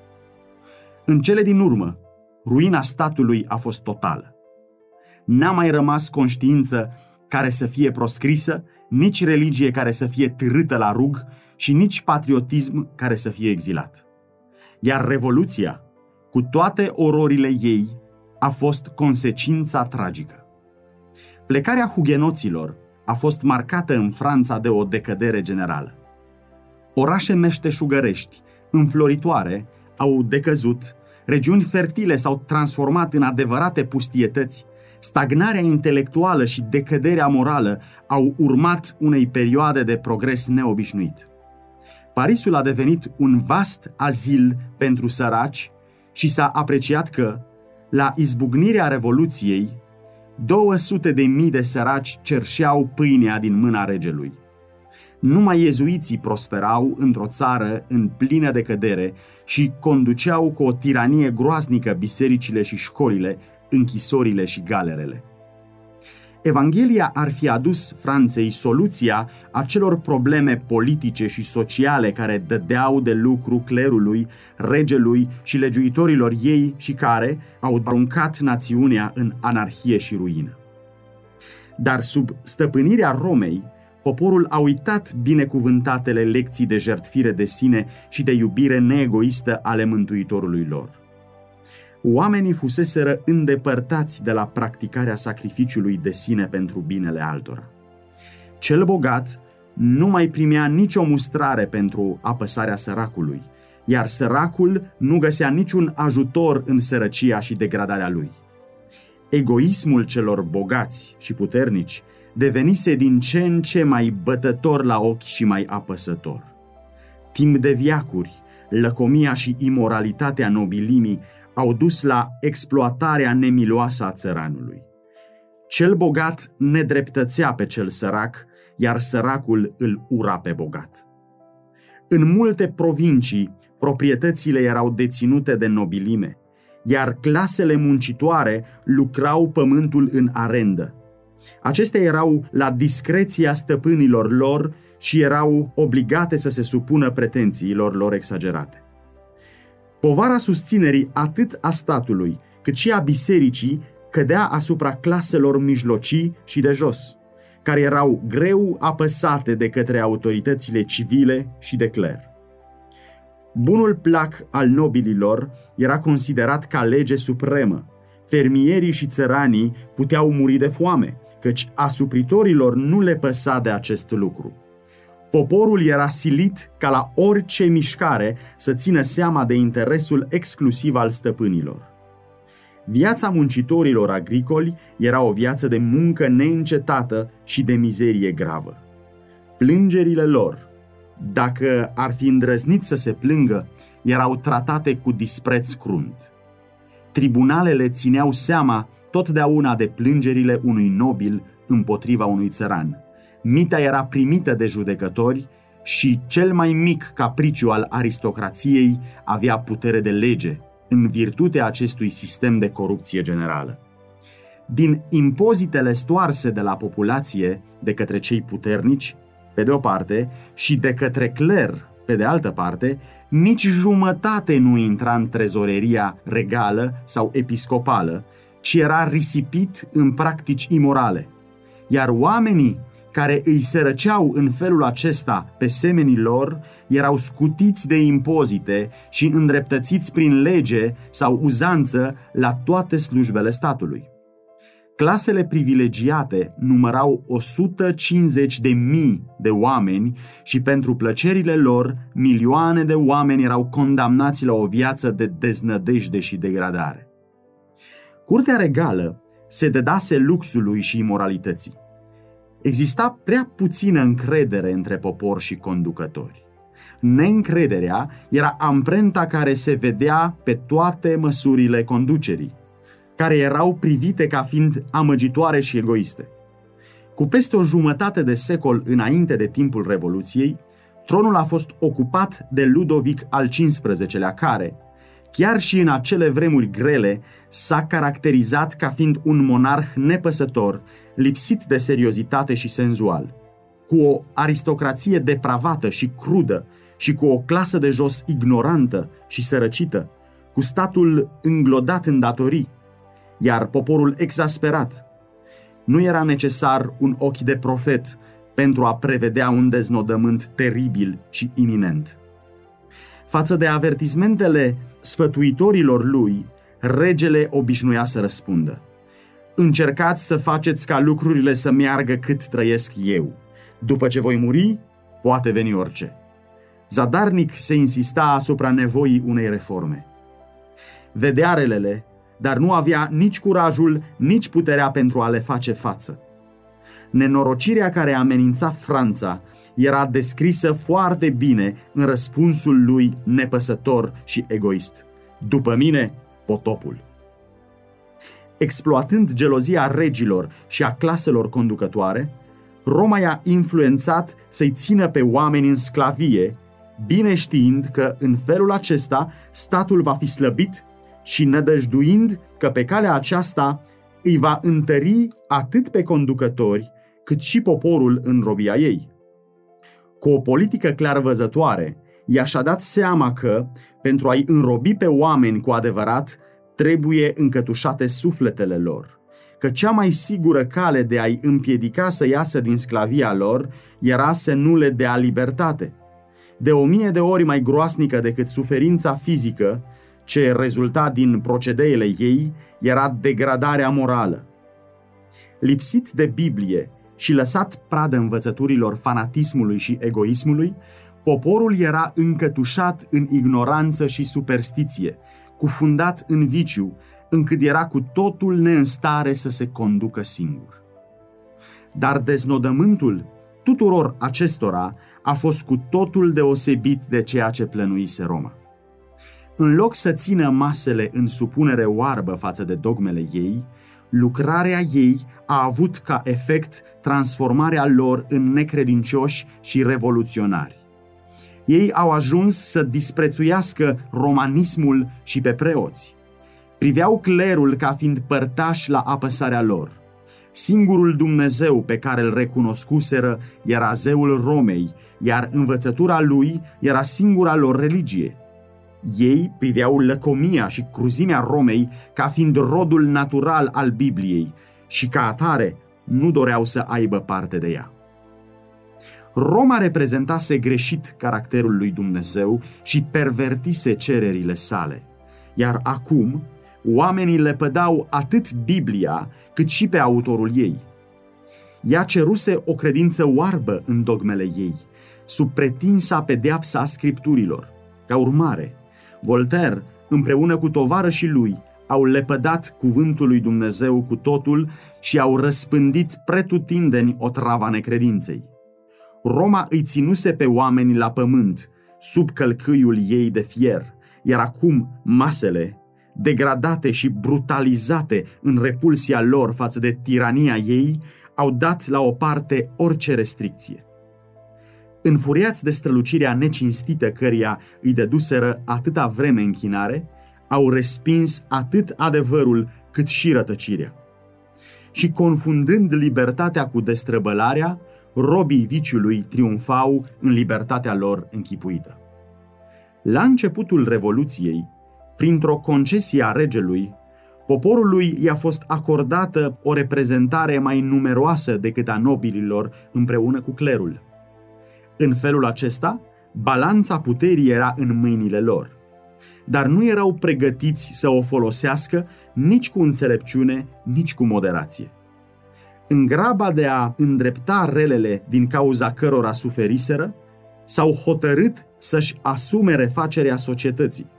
În cele din urmă, ruina statului a fost totală. N-a mai rămas conștiință care să fie proscrisă, nici religie care să fie târâtă la rug și nici patriotism care să fie exilat. Iar Revoluția, cu toate ororile ei, a fost consecința tragică. Plecarea hugenoților a fost marcată în Franța de o decădere generală. Orașe meșteșugărești, înfloritoare, au decăzut, regiuni fertile s-au transformat în adevărate pustietăți, stagnarea intelectuală și decăderea morală au urmat unei perioade de progres neobișnuit. Parisul a devenit un vast azil pentru săraci și s-a apreciat că, la izbucnirea Revoluției, 200 de mii de săraci cerșeau pâinea din mâna regelui. Numai iezuiții prosperau într-o țară în plină decădere și conduceau cu o tiranie groaznică bisericile și școlile, închisorile și galerele. Evanghelia ar fi adus Franței soluția acelor probleme politice și sociale care dădeau de lucru clerului, regelui și legiuitorilor ei și care au aruncat națiunea în anarhie și ruină. Dar sub stăpânirea Romei, poporul a uitat binecuvântatele lecții de jertfire de sine și de iubire neegoistă ale Mântuitorului lor oamenii fuseseră îndepărtați de la practicarea sacrificiului de sine pentru binele altora. Cel bogat nu mai primea nicio mustrare pentru apăsarea săracului, iar săracul nu găsea niciun ajutor în sărăcia și degradarea lui. Egoismul celor bogați și puternici devenise din ce în ce mai bătător la ochi și mai apăsător. Timp de viacuri, lăcomia și imoralitatea nobilimii au dus la exploatarea nemiloasă a țăranului. Cel bogat nedreptățea pe cel sărac, iar săracul îl ura pe bogat. În multe provincii, proprietățile erau deținute de nobilime, iar clasele muncitoare lucrau pământul în arendă. Acestea erau la discreția stăpânilor lor și erau obligate să se supună pretențiilor lor exagerate. Povara susținerii atât a statului cât și a bisericii cădea asupra claselor mijlocii și de jos, care erau greu apăsate de către autoritățile civile și de cler. Bunul plac al nobililor era considerat ca lege supremă. Fermierii și țăranii puteau muri de foame, căci asupritorilor nu le păsa de acest lucru. Poporul era silit ca la orice mișcare să țină seama de interesul exclusiv al stăpânilor. Viața muncitorilor agricoli era o viață de muncă neîncetată și de mizerie gravă. Plângerile lor, dacă ar fi îndrăznit să se plângă, erau tratate cu dispreț crunt. Tribunalele țineau seama totdeauna de plângerile unui nobil împotriva unui țăran. Mita era primită de judecători și cel mai mic capriciu al aristocrației avea putere de lege în virtutea acestui sistem de corupție generală. Din impozitele stoarse de la populație de către cei puternici, pe de o parte, și de către cler, pe de altă parte, nici jumătate nu intra în trezoreria regală sau episcopală, ci era risipit în practici imorale. Iar oamenii care îi sărăceau în felul acesta pe semenii lor erau scutiți de impozite și îndreptățiți prin lege sau uzanță la toate slujbele statului. Clasele privilegiate numărau 150 de mii de oameni și pentru plăcerile lor, milioane de oameni erau condamnați la o viață de deznădejde și degradare. Curtea regală se dedase luxului și imoralității. Exista prea puțină încredere între popor și conducători. Neîncrederea era amprenta care se vedea pe toate măsurile conducerii, care erau privite ca fiind amăgitoare și egoiste. Cu peste o jumătate de secol înainte de timpul Revoluției, tronul a fost ocupat de Ludovic al XV-lea, care, chiar și în acele vremuri grele, s-a caracterizat ca fiind un monarh nepăsător, lipsit de seriozitate și senzual, cu o aristocrație depravată și crudă și cu o clasă de jos ignorantă și sărăcită, cu statul înglodat în datorii, iar poporul exasperat. Nu era necesar un ochi de profet pentru a prevedea un deznodământ teribil și iminent. Față de avertismentele sfătuitorilor lui, regele obișnuia să răspundă. Încercați să faceți ca lucrurile să meargă cât trăiesc eu. După ce voi muri, poate veni orice. Zadarnic se insista asupra nevoii unei reforme. Vedea relele, dar nu avea nici curajul, nici puterea pentru a le face față. Nenorocirea care amenința Franța era descrisă foarte bine în răspunsul lui nepăsător și egoist. După mine, potopul. Exploatând gelozia regilor și a claselor conducătoare, Roma i-a influențat să-i țină pe oameni în sclavie, bine știind că în felul acesta statul va fi slăbit și nădăjduind că pe calea aceasta îi va întări atât pe conducători, cât și poporul în robia ei. Cu o politică clarvăzătoare, i-a și-a dat seama că, pentru a-i înrobi pe oameni cu adevărat, trebuie încătușate sufletele lor, că cea mai sigură cale de a-i împiedica să iasă din sclavia lor era să nu le dea libertate. De o mie de ori mai groasnică decât suferința fizică, ce rezulta din procedeele ei era degradarea morală. Lipsit de Biblie și lăsat pradă învățăturilor fanatismului și egoismului, poporul era încătușat în ignoranță și superstiție, cufundat în viciu, încât era cu totul neînstare să se conducă singur. Dar deznodământul tuturor acestora a fost cu totul deosebit de ceea ce plănuise Roma. În loc să țină masele în supunere oarbă față de dogmele ei, lucrarea ei a avut ca efect transformarea lor în necredincioși și revoluționari. Ei au ajuns să disprețuiască romanismul și pe preoți. Priveau clerul ca fiind părtași la apăsarea lor. Singurul Dumnezeu pe care îl recunoscuseră era zeul Romei, iar învățătura lui era singura lor religie. Ei priveau lăcomia și cruzimea Romei ca fiind rodul natural al Bibliei și ca atare nu doreau să aibă parte de ea. Roma reprezentase greșit caracterul lui Dumnezeu și pervertise cererile sale. Iar acum, oamenii le pădau atât Biblia, cât și pe autorul ei. Ea ceruse o credință oarbă în dogmele ei, sub pretinsa pedeapsa a scripturilor. Ca urmare, Voltaire, împreună cu tovarășii lui, au lepădat cuvântul lui Dumnezeu cu totul și au răspândit pretutindeni o trava necredinței. Roma îi ținuse pe oameni la pământ, sub călcâiul ei de fier, iar acum masele, degradate și brutalizate în repulsia lor față de tirania ei, au dat la o parte orice restricție. Înfuriați de strălucirea necinstită căreia îi deduseră atâta vreme închinare, au respins atât adevărul cât și rătăcirea. Și confundând libertatea cu destrăbălarea, robii viciului triumfau în libertatea lor închipuită. La începutul Revoluției, printr-o concesie a regelui, poporului i-a fost acordată o reprezentare mai numeroasă decât a nobililor împreună cu clerul. În felul acesta, balanța puterii era în mâinile lor, dar nu erau pregătiți să o folosească nici cu înțelepciune, nici cu moderație. În graba de a îndrepta relele din cauza cărora suferiseră, s-au hotărât să-și asume refacerea societății.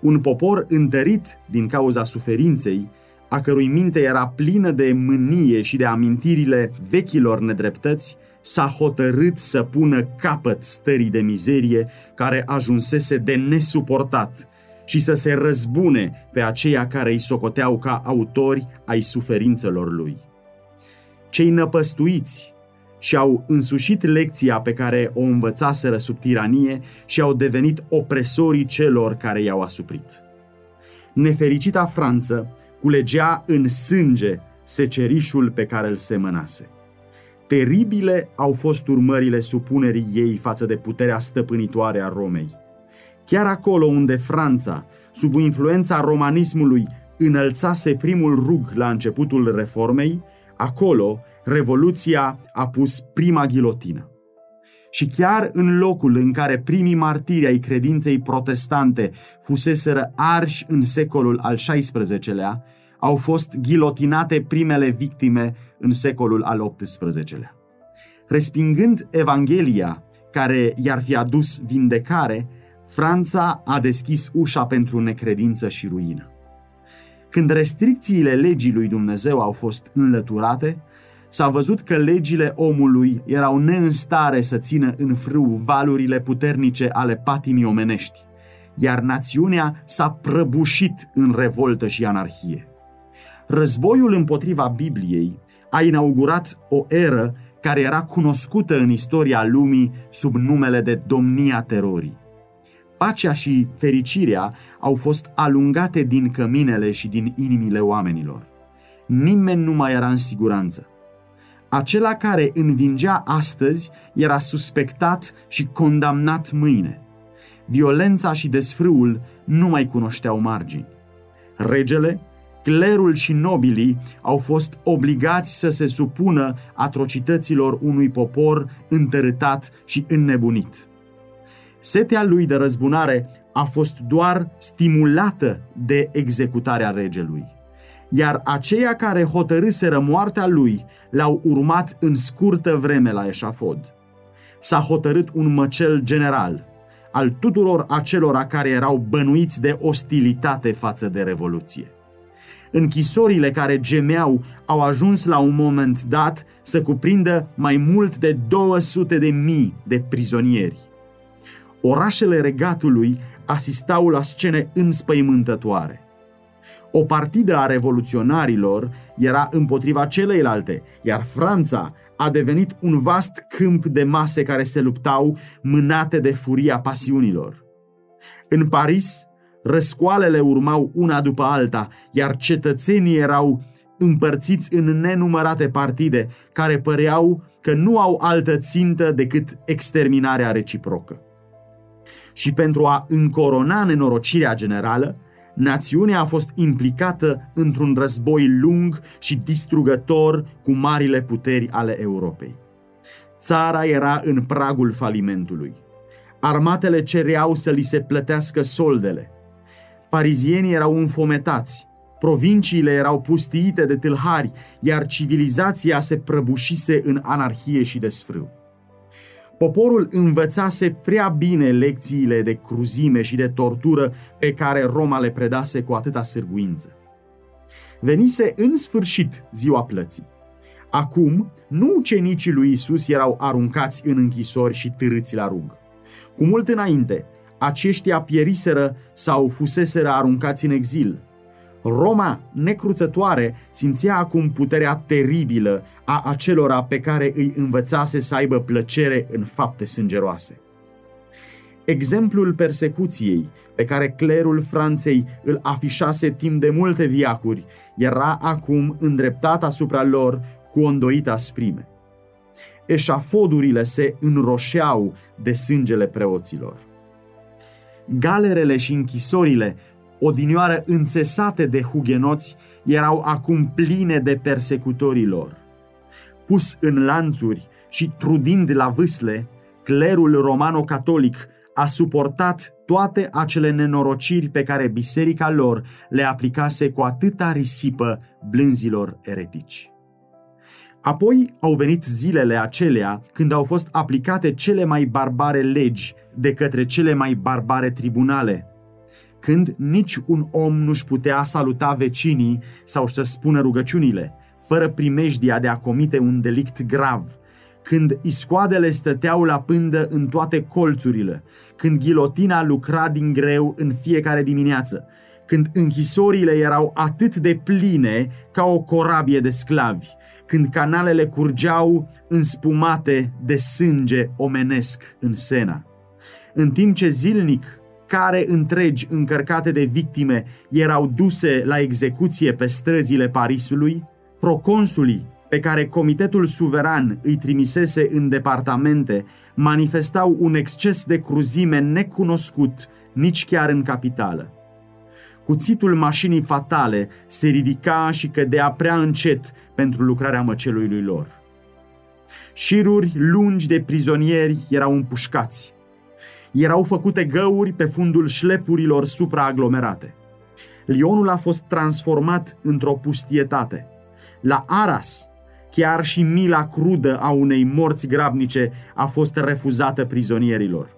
Un popor întărit din cauza suferinței, a cărui minte era plină de mânie și de amintirile vechilor nedreptăți, s-a hotărât să pună capăt stării de mizerie care ajunsese de nesuportat și să se răzbune pe aceia care îi socoteau ca autori ai suferințelor lui. Cei năpăstuiți și-au însușit lecția pe care o învățaseră sub tiranie și au devenit opresorii celor care i-au asuprit. Nefericita Franță culegea în sânge secerișul pe care îl semănase. Teribile au fost urmările supunerii ei față de puterea stăpânitoare a Romei. Chiar acolo unde Franța, sub influența romanismului, înălțase primul rug la începutul reformei, acolo Revoluția a pus prima ghilotină. Și chiar în locul în care primii martiri ai credinței protestante fuseseră arși în secolul al XVI-lea, au fost ghilotinate primele victime în secolul al XVIII-lea. Respingând Evanghelia, care i-ar fi adus vindecare, Franța a deschis ușa pentru necredință și ruină. Când restricțiile legii lui Dumnezeu au fost înlăturate, s-a văzut că legile omului erau neînstare să țină în frâu valurile puternice ale patimii omenești, iar națiunea s-a prăbușit în revoltă și anarhie. Războiul împotriva Bibliei a inaugurat o eră care era cunoscută în istoria lumii sub numele de domnia terorii. Pacea și fericirea au fost alungate din căminele și din inimile oamenilor. Nimeni nu mai era în siguranță. Acela care învingea astăzi era suspectat și condamnat mâine. Violența și desfrâul nu mai cunoșteau margini. Regele clerul și nobilii au fost obligați să se supună atrocităților unui popor întărâtat și înnebunit. Setea lui de răzbunare a fost doar stimulată de executarea regelui. Iar aceia care hotărâseră moartea lui l-au urmat în scurtă vreme la eșafod. S-a hotărât un măcel general al tuturor acelora care erau bănuiți de ostilitate față de Revoluție. Închisorile care gemeau au ajuns la un moment dat să cuprindă mai mult de 200 de mii de prizonieri. Orașele regatului asistau la scene înspăimântătoare. O partidă a revoluționarilor era împotriva celeilalte, iar Franța a devenit un vast câmp de mase care se luptau mânate de furia pasiunilor. În Paris, răscoalele urmau una după alta, iar cetățenii erau împărțiți în nenumărate partide care păreau că nu au altă țintă decât exterminarea reciprocă. Și pentru a încorona nenorocirea generală, națiunea a fost implicată într-un război lung și distrugător cu marile puteri ale Europei. Țara era în pragul falimentului. Armatele cereau să li se plătească soldele. Parizienii erau înfometați, provinciile erau pustiite de tâlhari, iar civilizația se prăbușise în anarhie și desfrâu. Poporul învățase prea bine lecțiile de cruzime și de tortură pe care Roma le predase cu atâta sârguință. Venise în sfârșit ziua plății. Acum, nu ucenicii lui Isus erau aruncați în închisori și târâți la rug. Cu mult înainte, aceștia pieriseră sau fuseseră aruncați în exil – Roma necruțătoare simțea acum puterea teribilă a acelora pe care îi învățase să aibă plăcere în fapte sângeroase. Exemplul persecuției pe care clerul Franței îl afișase timp de multe viacuri era acum îndreptat asupra lor cu o îndoită asprime. Eșafodurile se înroșeau de sângele preoților. Galerele și închisorile odinioară înțesate de hugenoți, erau acum pline de persecutorii lor. Pus în lanțuri și trudind la vâsle, clerul romano-catolic a suportat toate acele nenorociri pe care biserica lor le aplicase cu atâta risipă blânzilor eretici. Apoi au venit zilele acelea când au fost aplicate cele mai barbare legi de către cele mai barbare tribunale, când nici un om nu-și putea saluta vecinii sau să spună rugăciunile, fără primejdia de a comite un delict grav, când iscoadele stăteau la pândă în toate colțurile, când ghilotina lucra din greu în fiecare dimineață, când închisorile erau atât de pline ca o corabie de sclavi, când canalele curgeau înspumate de sânge omenesc în Sena. În timp ce zilnic care întregi încărcate de victime erau duse la execuție pe străzile Parisului, proconsulii pe care Comitetul Suveran îi trimisese în departamente manifestau un exces de cruzime necunoscut nici chiar în capitală. Cuțitul mașinii fatale se ridica și cădea prea încet pentru lucrarea măcelului lor. Șiruri lungi de prizonieri erau împușcați erau făcute găuri pe fundul șlepurilor supraaglomerate. Lionul a fost transformat într-o pustietate. La Aras, chiar și mila crudă a unei morți grabnice a fost refuzată prizonierilor.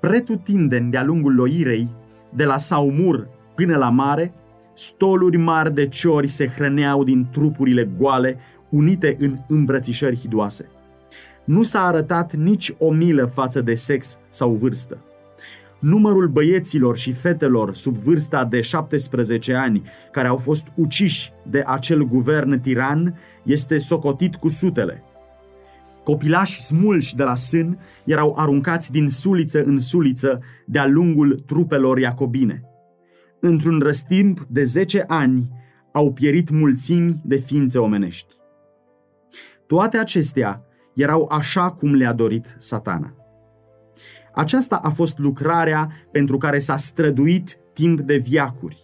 Pretutindeni de-a lungul loirei, de la Saumur până la mare, stoluri mari de ciori se hrăneau din trupurile goale, unite în îmbrățișări hidoase nu s-a arătat nici o milă față de sex sau vârstă. Numărul băieților și fetelor sub vârsta de 17 ani care au fost uciși de acel guvern tiran este socotit cu sutele. Copilași smulși de la sân erau aruncați din suliță în suliță de-a lungul trupelor iacobine. Într-un răstimp de 10 ani au pierit mulțimi de ființe omenești. Toate acestea erau așa cum le-a dorit satana. Aceasta a fost lucrarea pentru care s-a străduit timp de viacuri.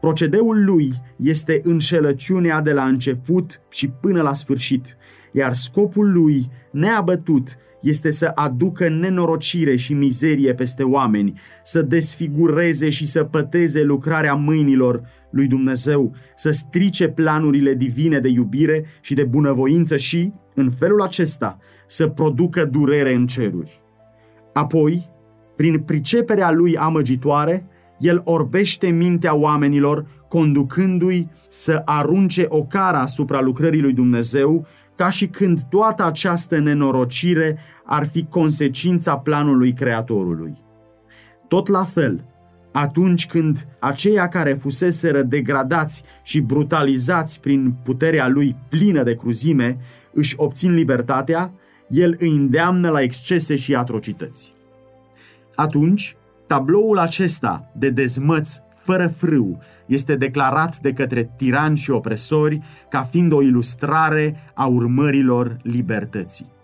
Procedeul lui este înșelăciunea de la început și până la sfârșit, iar scopul lui, neabătut, este să aducă nenorocire și mizerie peste oameni, să desfigureze și să păteze lucrarea mâinilor lui Dumnezeu, să strice planurile divine de iubire și de bunăvoință și, în felul acesta, să producă durere în ceruri. Apoi, prin priceperea lui amăgitoare, el orbește mintea oamenilor, conducându-i să arunce o cara asupra lucrării lui Dumnezeu, ca și când toată această nenorocire ar fi consecința planului Creatorului. Tot la fel, atunci când aceia care fuseseră degradați și brutalizați prin puterea lui plină de cruzime își obțin libertatea, el îi îndeamnă la excese și atrocități. Atunci, tabloul acesta de dezmăț fără frâu este declarat de către tirani și opresori ca fiind o ilustrare a urmărilor libertății.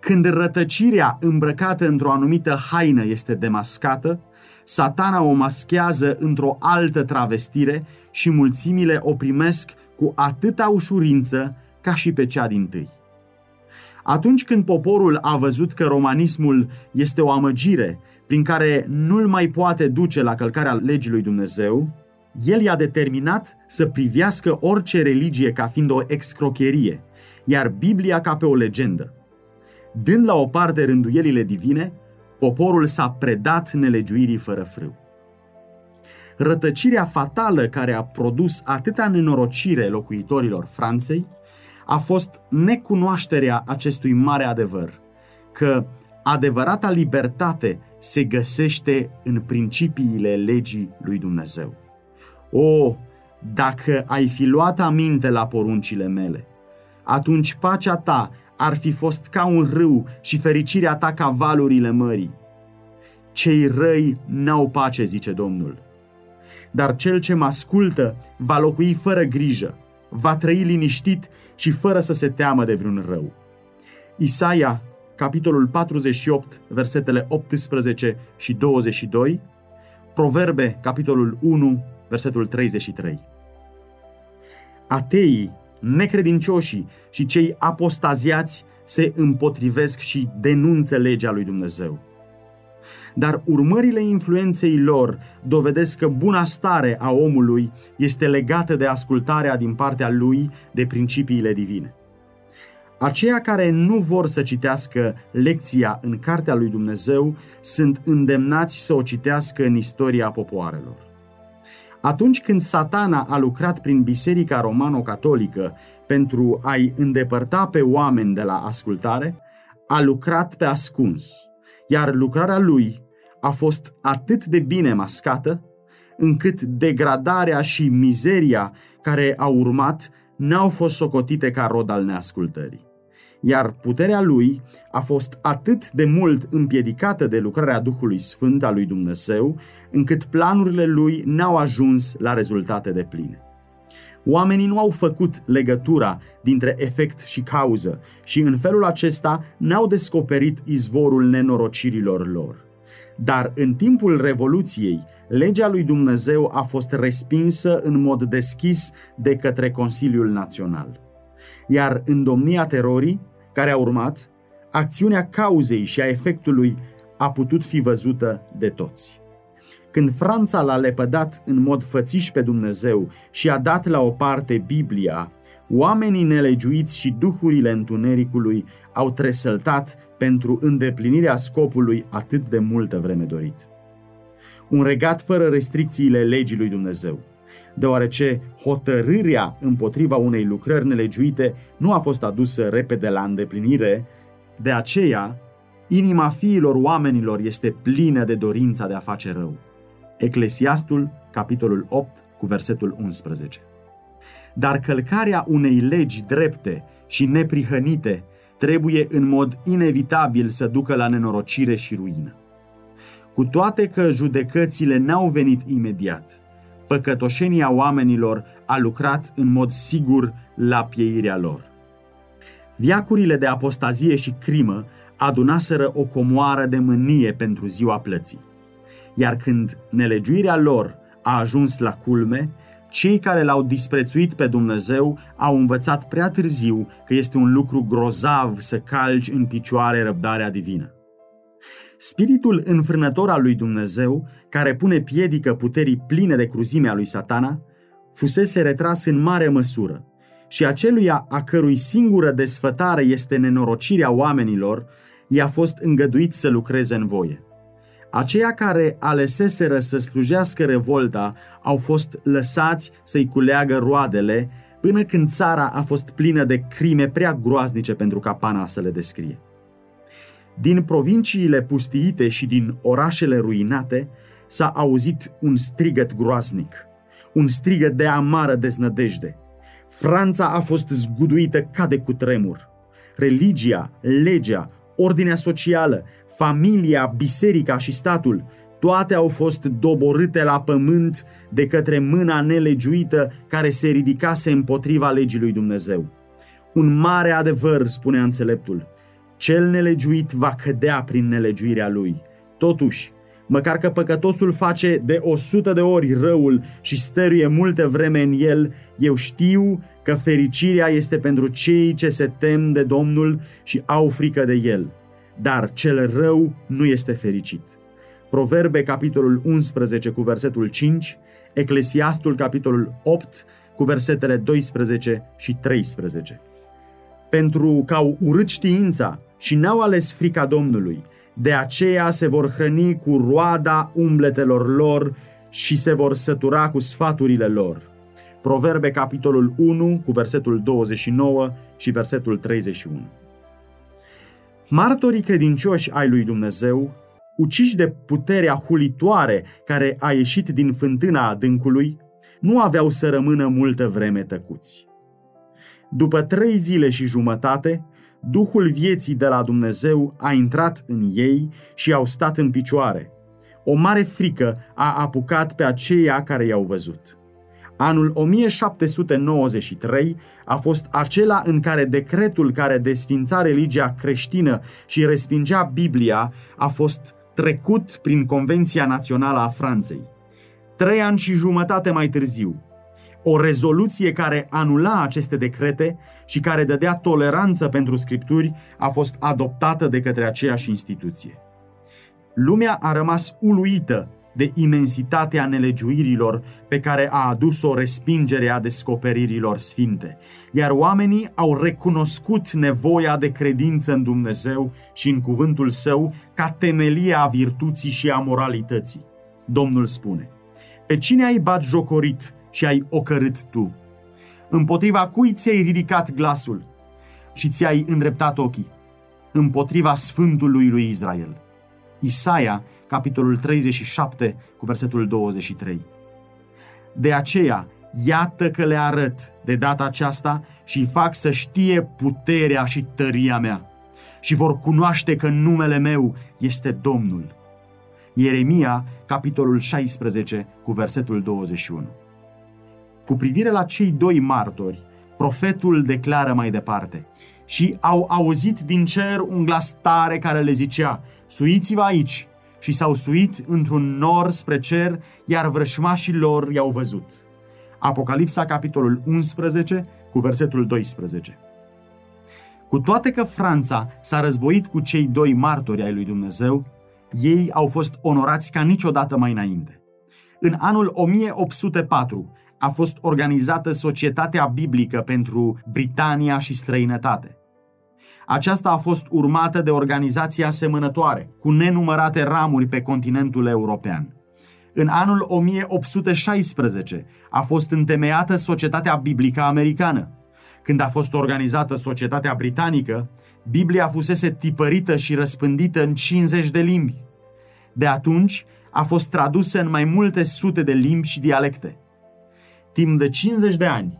Când rătăcirea îmbrăcată într-o anumită haină este demascată, satana o maschează într-o altă travestire și mulțimile o primesc cu atâta ușurință ca și pe cea din tâi. Atunci când poporul a văzut că romanismul este o amăgire prin care nu-l mai poate duce la călcarea legii lui Dumnezeu, el i-a determinat să privească orice religie ca fiind o excrocherie, iar Biblia ca pe o legendă. Dând la o parte rânduielile divine, poporul s-a predat nelegiuirii fără frâu. Rătăcirea fatală care a produs atâta nenorocire locuitorilor Franței a fost necunoașterea acestui mare adevăr, că adevărata libertate se găsește în principiile legii lui Dumnezeu. O, dacă ai fi luat aminte la poruncile mele, atunci pacea ta ar fi fost ca un râu și fericirea ta ca valurile mării. Cei răi n-au pace, zice Domnul. Dar cel ce mă ascultă va locui fără grijă, va trăi liniștit și fără să se teamă de vreun rău. Isaia, capitolul 48, versetele 18 și 22, Proverbe, capitolul 1, versetul 33. Ateii, necredincioșii și cei apostaziați se împotrivesc și denunță legea lui Dumnezeu. Dar urmările influenței lor dovedesc că buna stare a omului este legată de ascultarea din partea lui de principiile divine. Aceia care nu vor să citească lecția în cartea lui Dumnezeu sunt îndemnați să o citească în istoria popoarelor. Atunci când satana a lucrat prin Biserica Romano-Catolică pentru a-i îndepărta pe oameni de la ascultare, a lucrat pe ascuns, iar lucrarea lui a fost atât de bine mascată, încât degradarea și mizeria care au urmat n-au fost socotite ca rod al neascultării iar puterea lui a fost atât de mult împiedicată de lucrarea Duhului Sfânt al lui Dumnezeu, încât planurile lui n-au ajuns la rezultate de pline. Oamenii nu au făcut legătura dintre efect și cauză și în felul acesta n-au descoperit izvorul nenorocirilor lor. Dar în timpul Revoluției, legea lui Dumnezeu a fost respinsă în mod deschis de către Consiliul Național. Iar în domnia terorii, care a urmat, acțiunea cauzei și a efectului a putut fi văzută de toți. Când Franța l-a lepădat în mod fățiș pe Dumnezeu și a dat la o parte Biblia, oamenii nelegiuiți și duhurile întunericului au tresăltat pentru îndeplinirea scopului atât de multă vreme dorit. Un regat fără restricțiile legii lui Dumnezeu – deoarece hotărârea împotriva unei lucrări nelegiuite nu a fost adusă repede la îndeplinire, de aceea inima fiilor oamenilor este plină de dorința de a face rău. Eclesiastul, capitolul 8, cu versetul 11. Dar călcarea unei legi drepte și neprihănite trebuie în mod inevitabil să ducă la nenorocire și ruină. Cu toate că judecățile n-au venit imediat, păcătoșenia oamenilor a lucrat în mod sigur la pieirea lor. Viacurile de apostazie și crimă adunaseră o comoară de mânie pentru ziua plății. Iar când nelegiuirea lor a ajuns la culme, cei care l-au disprețuit pe Dumnezeu au învățat prea târziu că este un lucru grozav să calci în picioare răbdarea divină. Spiritul înfrânător al lui Dumnezeu, care pune piedică puterii pline de cruzime a lui satana, fusese retras în mare măsură și aceluia a cărui singură desfătare este nenorocirea oamenilor, i-a fost îngăduit să lucreze în voie. Aceia care aleseseră să slujească revolta au fost lăsați să-i culeagă roadele până când țara a fost plină de crime prea groaznice pentru ca pana să le descrie. Din provinciile pustiite și din orașele ruinate, s-a auzit un strigăt groasnic, un strigăt de amară deznădejde. Franța a fost zguduită ca de cutremur. Religia, legea, ordinea socială, familia, biserica și statul, toate au fost doborâte la pământ de către mâna nelegiuită care se ridicase împotriva legii lui Dumnezeu. Un mare adevăr, spunea înțeleptul, cel nelegiuit va cădea prin nelegiuirea lui. Totuși, măcar că păcătosul face de o sută de ori răul și stăruie multe vreme în el, eu știu că fericirea este pentru cei ce se tem de Domnul și au frică de el. Dar cel rău nu este fericit. Proverbe, capitolul 11, cu versetul 5, Eclesiastul, capitolul 8, cu versetele 12 și 13. Pentru că au urât știința și n-au ales frica Domnului, de aceea se vor hrăni cu roada umbletelor lor și se vor sătura cu sfaturile lor. Proverbe, capitolul 1, cu versetul 29 și versetul 31. Martorii credincioși ai lui Dumnezeu uciși de puterea hulitoare care a ieșit din fântâna adâncului, nu aveau să rămână multă vreme tăcuți. După trei zile și jumătate, Duhul vieții de la Dumnezeu a intrat în ei și au stat în picioare. O mare frică a apucat pe aceia care i-au văzut. Anul 1793 a fost acela în care decretul care desfința religia creștină și respingea Biblia a fost trecut prin Convenția Națională a Franței. Trei ani și jumătate mai târziu, o rezoluție care anula aceste decrete și care dădea toleranță pentru scripturi a fost adoptată de către aceeași instituție. Lumea a rămas uluită de imensitatea nelegiuirilor pe care a adus-o respingerea descoperirilor sfinte, iar oamenii au recunoscut nevoia de credință în Dumnezeu și în cuvântul său ca temelia a virtuții și a moralității. Domnul spune, pe cine ai bat jocorit și ai ocărât tu? Împotriva cui ți-ai ridicat glasul și ți-ai îndreptat ochii? Împotriva Sfântului lui Israel. Isaia, capitolul 37, cu versetul 23. De aceea, iată că le arăt de data aceasta și îi fac să știe puterea și tăria mea și vor cunoaște că numele meu este Domnul. Ieremia, capitolul 16, cu versetul 21. Cu privire la cei doi martori, profetul declară mai departe și au auzit din cer un glas tare care le zicea, suiți-vă aici și s-au suit într-un nor spre cer, iar vrășmașii lor i-au văzut. Apocalipsa, capitolul 11, cu versetul 12. Cu toate că Franța s-a războit cu cei doi martori ai lui Dumnezeu, ei au fost onorați ca niciodată mai înainte. În anul 1804 a fost organizată Societatea Biblică pentru Britania și străinătate. Aceasta a fost urmată de organizații asemănătoare, cu nenumărate ramuri pe continentul european. În anul 1816 a fost întemeiată Societatea Biblică Americană. Când a fost organizată Societatea Britanică, Biblia fusese tipărită și răspândită în 50 de limbi. De atunci a fost tradusă în mai multe sute de limbi și dialecte. Timp de 50 de ani,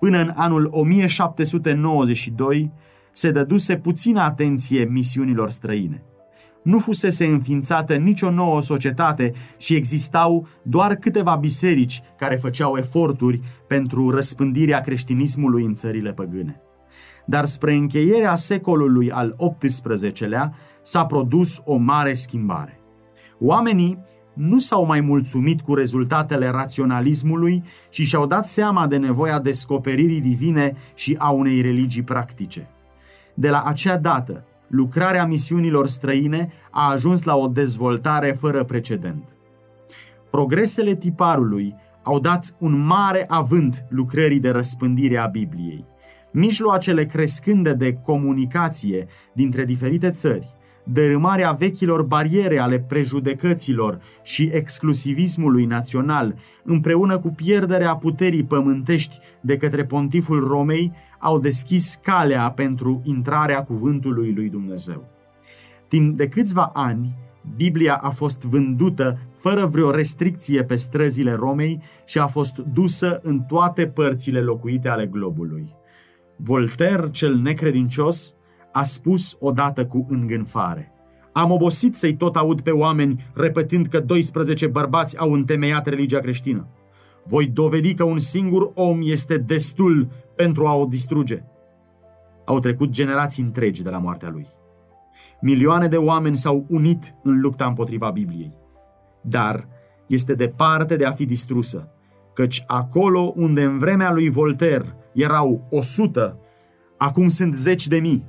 până în anul 1792, se dăduse puțină atenție misiunilor străine. Nu fusese înființată nicio nouă societate și existau doar câteva biserici care făceau eforturi pentru răspândirea creștinismului în țările păgâne. Dar spre încheierea secolului al XVIII-lea s-a produs o mare schimbare. Oamenii nu s-au mai mulțumit cu rezultatele raționalismului și și-au dat seama de nevoia descoperirii divine și a unei religii practice. De la acea dată, lucrarea misiunilor străine a ajuns la o dezvoltare fără precedent. Progresele tiparului au dat un mare avânt lucrării de răspândire a Bibliei. Mijloacele crescânde de comunicație dintre diferite țări, dărâmarea vechilor bariere ale prejudecăților și exclusivismului național, împreună cu pierderea puterii pământești de către pontiful Romei, au deschis calea pentru intrarea cuvântului lui Dumnezeu. Timp de câțiva ani, Biblia a fost vândută fără vreo restricție pe străzile Romei și a fost dusă în toate părțile locuite ale globului. Voltaire, cel necredincios, a spus odată cu îngânfare. Am obosit să-i tot aud pe oameni repetând că 12 bărbați au întemeiat religia creștină. Voi dovedi că un singur om este destul pentru a o distruge. Au trecut generații întregi de la moartea lui. Milioane de oameni s-au unit în lupta împotriva Bibliei. Dar este departe de a fi distrusă, căci acolo unde în vremea lui Voltaire erau 100, acum sunt zeci de mii,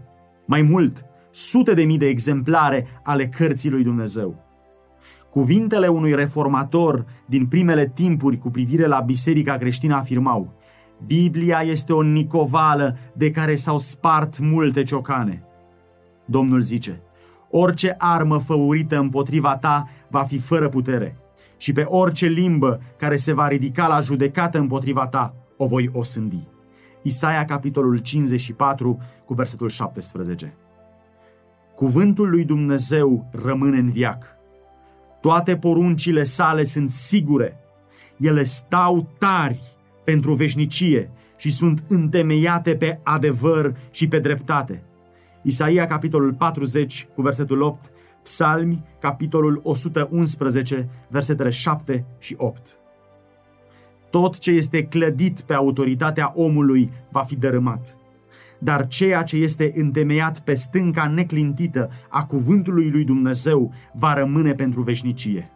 mai mult, sute de mii de exemplare ale cărții lui Dumnezeu. Cuvintele unui reformator din primele timpuri cu privire la biserica creștină afirmau Biblia este o nicovală de care s-au spart multe ciocane. Domnul zice, orice armă făurită împotriva ta va fi fără putere și pe orice limbă care se va ridica la judecată împotriva ta o voi osândi. Isaia, capitolul 54, cu versetul 17. Cuvântul lui Dumnezeu rămâne în viac. Toate poruncile sale sunt sigure. Ele stau tari pentru veșnicie și sunt întemeiate pe adevăr și pe dreptate. Isaia, capitolul 40, cu versetul 8, Psalmi, capitolul 111, versetele 7 și 8. Tot ce este clădit pe autoritatea omului va fi dărâmat. Dar ceea ce este întemeiat pe stânca neclintită a cuvântului lui Dumnezeu va rămâne pentru veșnicie.